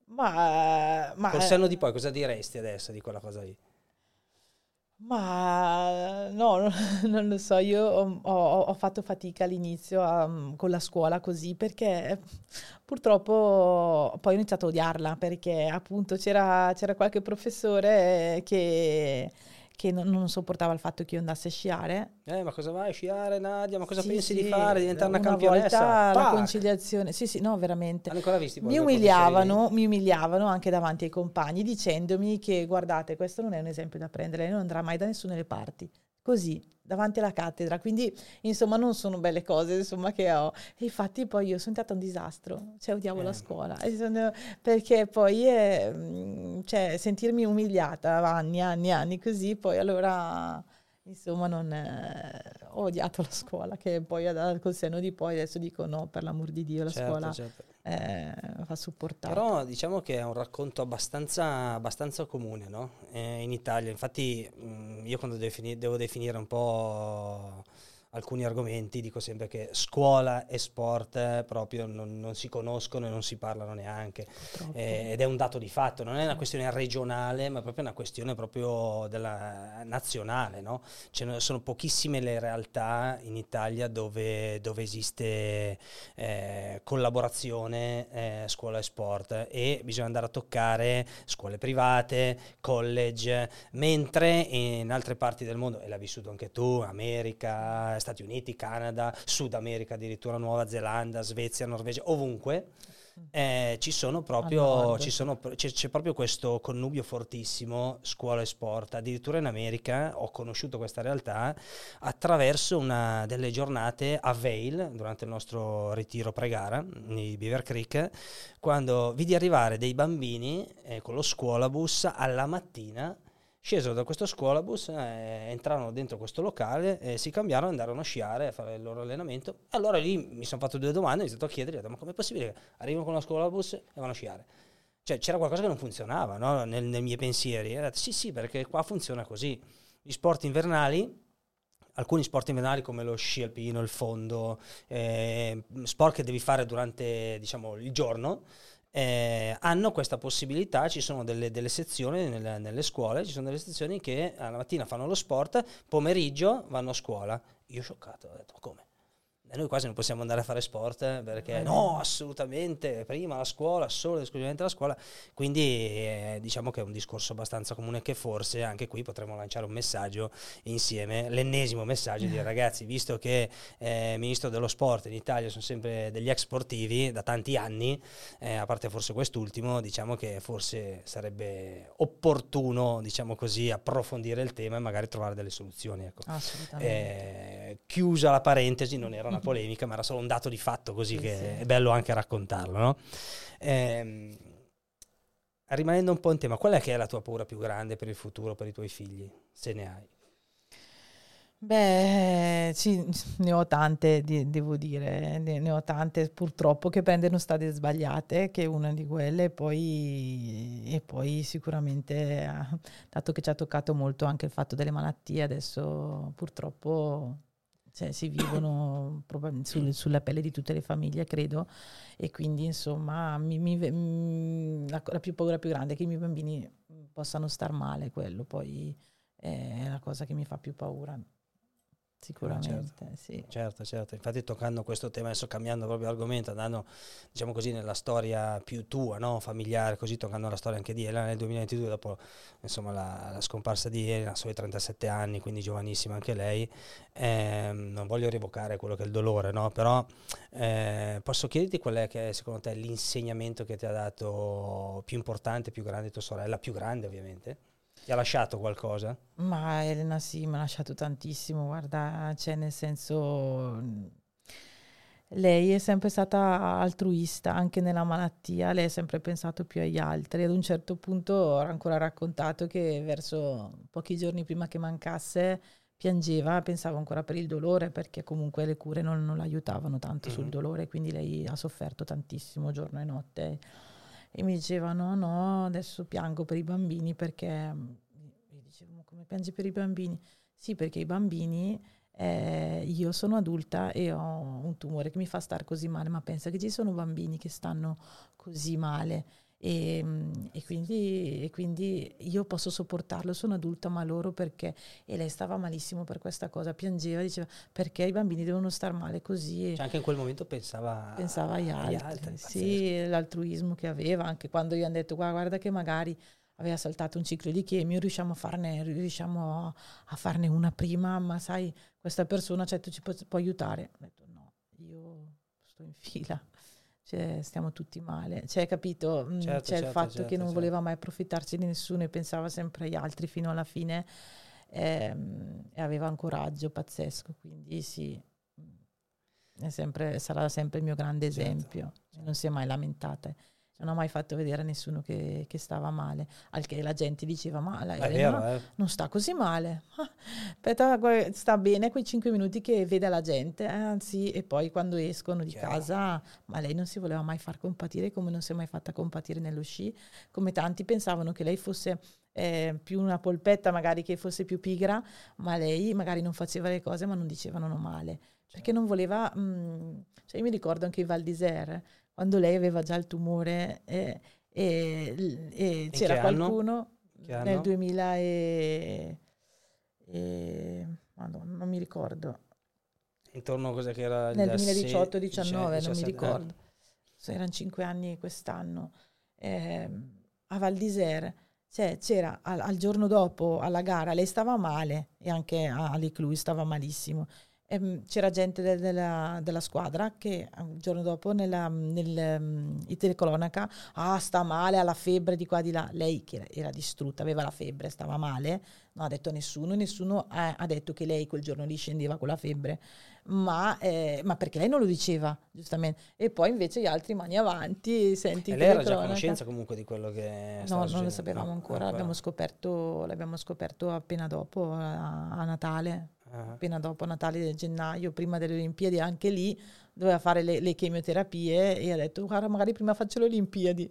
Ma, ma Col senno di poi cosa diresti adesso di quella cosa lì? Ma no, (laughs) non lo so, io ho, ho- ho fatto fatica all'inizio a- con la scuola così perché purtroppo poi ho iniziato a odiarla perché appunto c'era c'era qualche professore che, che non, non sopportava il fatto che io andassi a sciare. Eh, ma cosa vai a sciare, Nadia? Ma cosa Sì, pensi di sì, fare? Diventare una una campionessa? volta la conciliazione, sì sì, no, veramente. Visti Mi umiliavano, mi umiliavano anche davanti ai compagni dicendomi che guardate, questo non è un esempio da prendere, lei non andrà mai da nessuna delle parti. Così, davanti alla cattedra. Quindi, insomma, non sono belle cose, insomma, che ho. E infatti poi io sono stata un disastro, cioè odiavo la Eh. scuola, E sono- perché poi, eh, mh, cioè, sentirmi umiliata anni, anni, anni così, poi allora... Insomma, non, eh, ho odiato la scuola, che poi col senno di poi adesso dico no, per l'amor di Dio, la Certo, scuola certo. Eh, va supportata. Però diciamo che è un racconto abbastanza, abbastanza comune no? Eh, in Italia. Infatti mh, io quando defini- devo definire un po' alcuni argomenti dico sempre che scuola e sport eh, proprio non, non si conoscono e non si parlano neanche. Eh, ed è un dato di fatto, non è una questione regionale, ma è proprio una questione proprio della nazionale, no? Ne sono pochissime le realtà in Italia dove, dove esiste eh, collaborazione eh, scuola e sport e bisogna andare a toccare scuole private, college, mentre in altre parti del mondo, e l'hai vissuto anche tu, America, Stati Uniti, Canada, Sud America, addirittura Nuova Zelanda, Svezia, Norvegia, ovunque, eh, ci sono proprio, ci sono, c'è, c'è proprio questo connubio fortissimo scuola e sport. Addirittura in America ho conosciuto questa realtà attraverso una delle giornate a Vail, durante il nostro ritiro pre-gara di Beaver Creek, quando vidi arrivare dei bambini eh, con lo scuolabus alla mattina. Scesero da questo scuolabus, eh, entrarono dentro questo locale, eh, si cambiarono, andarono a sciare, a fare il loro allenamento. Allora lì mi sono fatto due domande, ho iniziato a chiedere, ma com'è possibile che arrivano con lo scuolabus e vanno a sciare? Cioè c'era qualcosa che non funzionava no? nel, nei miei pensieri. E ho detto, sì, sì, perché qua funziona così. Gli sport invernali, alcuni sport invernali come lo sci alpino, il fondo, eh, sport che devi fare durante diciamo, il giorno, eh, hanno questa possibilità, ci sono delle, delle sezioni nelle, nelle scuole, ci sono delle sezioni che alla mattina fanno lo sport, pomeriggio vanno a scuola. Io scioccato, ho detto, ma come? Noi quasi non possiamo andare a fare sport eh, perché Eh. no, assolutamente, prima la scuola, solo ed esclusivamente la scuola. Quindi eh, diciamo che è un discorso abbastanza comune che forse anche qui potremmo lanciare un messaggio insieme, l'ennesimo messaggio di dire ragazzi, visto che eh, ministro dello sport in Italia sono sempre degli ex sportivi da tanti anni, eh, a parte forse quest'ultimo, diciamo che forse sarebbe opportuno, diciamo così, approfondire il tema e magari trovare delle soluzioni. Ecco. Assolutamente. Eh, chiusa la parentesi, non era una polemica, ma era solo un dato di fatto, così Sì, che sì. è bello anche raccontarlo. no? Ehm, rimanendo un po' in tema, qual è che è la tua paura più grande per il futuro, per i tuoi figli, se ne hai? Beh, sì, ne ho tante, di- devo dire, ne, ne ho tante purtroppo che prendono strade sbagliate, che è una di quelle, e poi, e poi sicuramente, ah, dato che ci ha toccato molto anche il fatto delle malattie, adesso purtroppo cioè, si vivono sul- sulla pelle di tutte le famiglie, credo, e quindi insomma mi- mi mm, la, la più paura più grande è che i miei bambini possano star male, quello poi è la cosa che mi fa più paura. Sicuramente, sì. Certo, certo. Infatti toccando questo tema, adesso cambiando proprio argomento, andando diciamo così nella storia più tua, no? familiare, così toccando la storia anche di Elena nel 2022, dopo insomma la, la scomparsa di Elena, sui 37 anni, quindi giovanissima anche lei, ehm, non voglio rievocare quello che è il dolore, no? però eh, posso chiederti qual è che è secondo te l'insegnamento che ti ha dato più importante, più grande tua sorella, più grande ovviamente? Ti ha lasciato qualcosa? Ma Elena sì, mi ha lasciato tantissimo, guarda, cioè nel senso, lei è sempre stata altruista, anche nella malattia, lei ha sempre pensato più agli altri. Ad un certo punto ho ancora raccontato che verso pochi giorni prima che mancasse piangeva, pensava ancora per il dolore, perché comunque le cure non, non l'aiutavano tanto sul Mhm. dolore, quindi lei ha sofferto tantissimo giorno e notte. E mi diceva: No, adesso piango per i bambini perché. Io dicevo: "Ma come piangi per i bambini? Sì, perché i bambini eh, io sono adulta e ho un tumore che mi fa stare così male, ma pensa che ci sono bambini che stanno così male. E, e, quindi, e, quindi, io posso sopportarlo, sono adulta, ma loro perché? E lei stava malissimo per questa cosa, piangeva, diceva perché i bambini devono star male così. Cioè anche in quel momento pensava, pensava agli altri, agli altri sì, l'altruismo che aveva, anche quando gli hanno detto guarda, guarda che magari aveva saltato un ciclo di chemio, riusciamo a farne, riusciamo a farne una prima, ma sai, questa persona cioè, ci può, può aiutare. Ho detto no, io sto in fila, cioè, stiamo tutti male. Cioè, capito? Mm, certo, C'è certo, il fatto certo, che non certo. voleva mai approfittarsi di nessuno e pensava sempre agli altri fino alla fine ehm, e aveva un coraggio pazzesco, quindi sì. Sempre, sarà sempre il mio grande certo, esempio, non si è mai lamentata non ha mai fatto vedere a nessuno che, che stava male, al che la gente diceva ma la vero, eh. non sta così male, (laughs) aspetta, sta bene quei cinque minuti che vede la gente, eh, anzi e poi quando escono di Chiaro. casa, ma lei non si voleva mai far compatire come non si è mai fatta compatire nello sci, come tanti pensavano che lei fosse eh, più una polpetta, magari che fosse più pigra, ma lei magari non faceva le cose ma non dicevano male, perché non voleva, mh, mm, cioè io mi ricordo anche i Val d'Isère, quando lei aveva già il tumore e, e, e c'era qualcuno nel 2000 e, e Madonna, non mi ricordo. Intorno a cosa che era nel 2018-19, non mi ricordo. Eh. Erano cinque anni quest'anno. Eh, a Val d'Isère. Cioè, c'era al, al, giorno dopo alla gara, lei stava male e anche Ali Clui stava malissimo ehm, c'era gente de- della, della, squadra che il giorno dopo nella, nel, um, in telecronaca, ah sta male, ha la febbre di qua di là, lei che era, era distrutta, aveva la febbre, stava male, non ha detto a nessuno, nessuno ha, ha, detto che lei quel giorno lì scendeva con la febbre, ma, eh, ma, perché lei non lo diceva, giustamente. E poi invece gli altri mani avanti, senti... E lei era già a conoscenza comunque di quello che... No, non lo sapevamo no, ancora, l'abbiamo scoperto, l'abbiamo scoperto appena dopo, a, a Natale uh-huh. appena dopo Natale gennaio, prima delle Olimpiadi, anche lì doveva fare le, le chemioterapie e ha detto guarda magari prima faccio le Olimpiadi.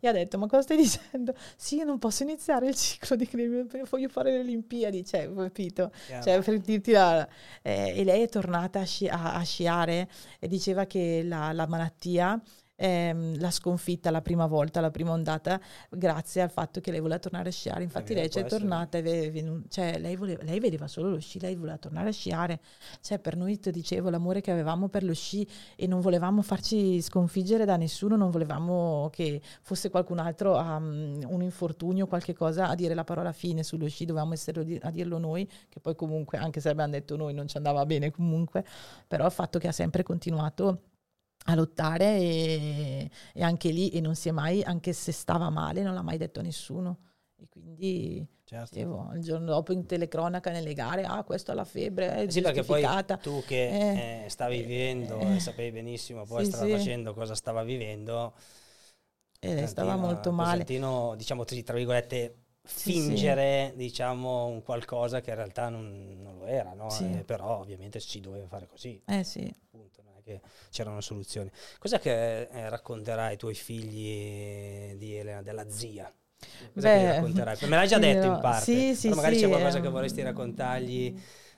E ha detto, ma cosa stai (laughs) dicendo? Sì, io non posso iniziare il ciclo di chemio, voglio fare le Olimpiadi, cioè, capito? Yeah. Cioè, per dirti la, eh, e lei è tornata a, sci- a, a, sciare e diceva che la, la malattia ehm, la sconfitta la prima volta, la prima ondata, grazie al fatto che lei voleva tornare a sciare. Infatti eh, lei ci è tornata, e venu- cioè, lei, voleva, lei, vedeva solo lo sci, lei voleva tornare a sciare. Cioè, per noi, ti dicevo, l'amore che avevamo per lo sci e non volevamo farci sconfiggere da nessuno, non volevamo che fosse qualcun altro a um, un infortunio, qualche cosa a dire la parola fine sullo sci, dovevamo essere a dirlo noi, che poi comunque, anche se abbiamo detto noi, non ci andava bene comunque, però il fatto che ha sempre continuato a lottare e, e, anche lì e non si è mai, anche se stava male, non l'ha mai detto a nessuno. E quindi certo. dicevo, il giorno dopo in telecronaca nelle gare, ah questo ha la febbre, è sì, perché poi tu che eh, eh, stavi vivendo eh, e sapevi benissimo poi sì, stava sì. facendo cosa stava vivendo, eh, stava molto male. diciamo tra virgolette, fingere sì, diciamo un qualcosa che in realtà non, non lo era, no? eh, però ovviamente ci doveva fare così. Eh sì. Appunto che c'erano soluzioni. Cos'è che eh, racconterai ai tuoi figli di Elena, della zia? Cosa Beh, racconterai? Me l'hai già (laughs) detto in parte, sì, sì, magari sì, c'è qualcosa che vorresti raccontargli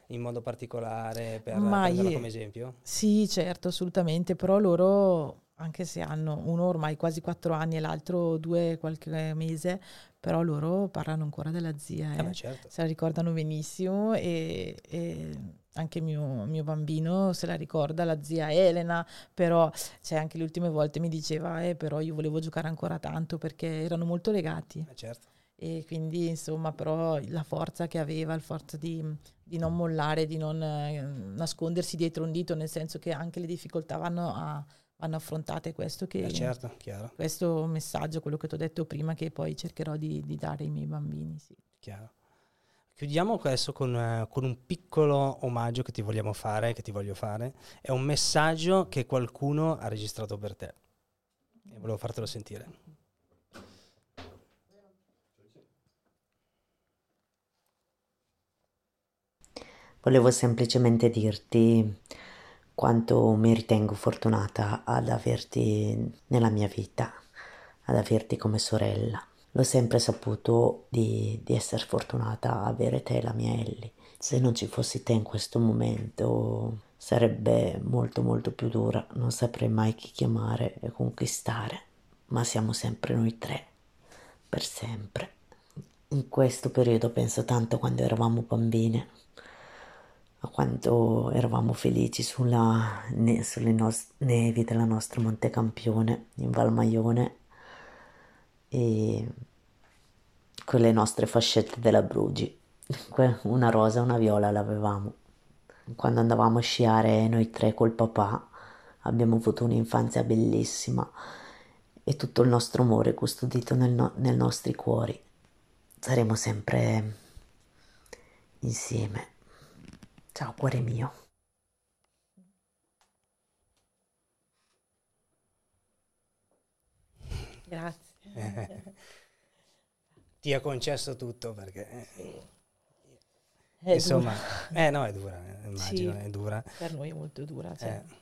in modo particolare per prenderlo come esempio? Sì, certo, assolutamente, però loro anche se hanno uno ormai quasi quattro anni e l'altro due qualche mese, però loro parlano ancora della zia, eh. Eh beh, certo. se la ricordano benissimo e, e anche mio, mio, bambino se la ricorda, la zia Elena, però cioè, anche le ultime volte mi diceva, eh, però io volevo giocare ancora tanto perché erano molto legati. Eh, certo. E quindi insomma, però la forza che aveva, il forza di, di non mollare, di non eh, nascondersi dietro un dito, nel senso che anche le difficoltà vanno a vanno affrontate questo, che, eh certo, questo messaggio, quello che ti ho detto prima, che poi cercherò di, di dare ai miei bambini. Sì. Chiaro. Chiudiamo adesso con, uh, con, un piccolo omaggio che ti vogliamo fare, che ti voglio fare. È un messaggio che qualcuno ha registrato per te. E volevo fartelo sentire. Volevo semplicemente dirti quanto mi ritengo fortunata ad averti nella mia vita, ad averti come sorella. L'ho sempre saputo di, di essere fortunata a avere te, la mia Ellie. Se non ci fossi te in questo momento sarebbe molto molto più dura, non saprei mai chi chiamare e conquistare, ma siamo sempre noi tre, per sempre. In questo periodo penso tanto quando eravamo bambine, a quanto eravamo felici sulla, ne, sulle nos- nevi della nostra Montecampione in Valmaione e con le nostre fascette della Brugi. Una rosa e una viola l'avevamo. Quando andavamo a sciare noi tre col papà abbiamo avuto un'infanzia bellissima e tutto il nostro amore custodito nel no- nei nostri cuori. Saremo sempre insieme. Ciao cuore mio. Grazie. (laughs) Ti ha concesso tutto perché... eh, È insomma, dura. eh no, è dura, eh, immagino, Sì. è dura. Per noi è molto dura. cioè. Eh,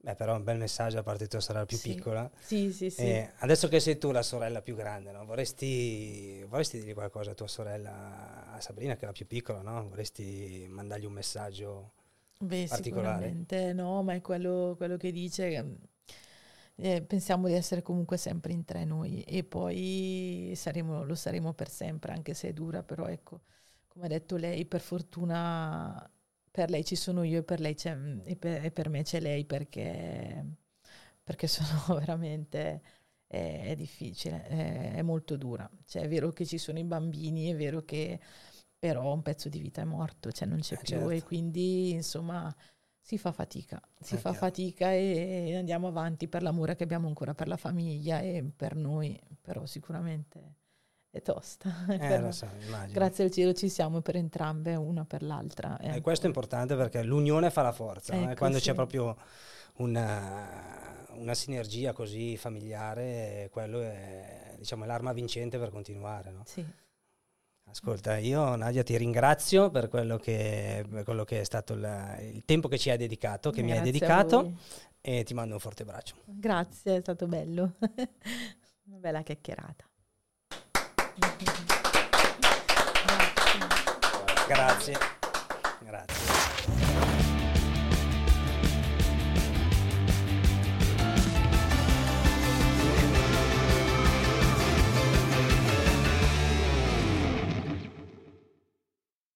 beh, però un bel messaggio da parte tua sorella più Sì. piccola. Sì, sì, sì. E adesso che sei tu la sorella più grande, no? vorresti, vorresti dire qualcosa a tua sorella, a Sabrina, che è la più piccola, no? vorresti mandargli un messaggio? Beh, particolare. sicuramente no, ma è quello, quello che dice. Eh, pensiamo di essere comunque sempre in tre noi e poi saremo, lo saremo per sempre, anche se è dura, però ecco, come ha detto lei, per fortuna per lei ci sono io e per, lei c'è, e per, e per me c'è lei perché, perché sono (laughs) veramente... È, è difficile, è, è molto dura. Cioè, è vero che ci sono i bambini, è vero che però un pezzo di vita è morto, cioè non c'è Eh, più certo. e quindi insomma si fa fatica, si È fa chiaro. fatica e andiamo avanti per l'amore che abbiamo ancora per la famiglia e per noi, però sicuramente è tosta. (laughs) Eh, Però lo so, grazie al cielo ci siamo per entrambe, una per l'altra. E questo è importante perché l'unione fa la forza, Ecco, quando sì. c'è proprio una, una sinergia così familiare, quello è, diciamo, l'arma vincente per continuare. no? Sì, Ascolta, io Nadia ti ringrazio per quello che, per quello che è stato il, il tempo che ci hai dedicato, che mi hai grazie dedicato e ti mando un forte braccio. Grazie, è stato bello. (laughs) Una bella chiacchierata. Grazie. Grazie. Grazie.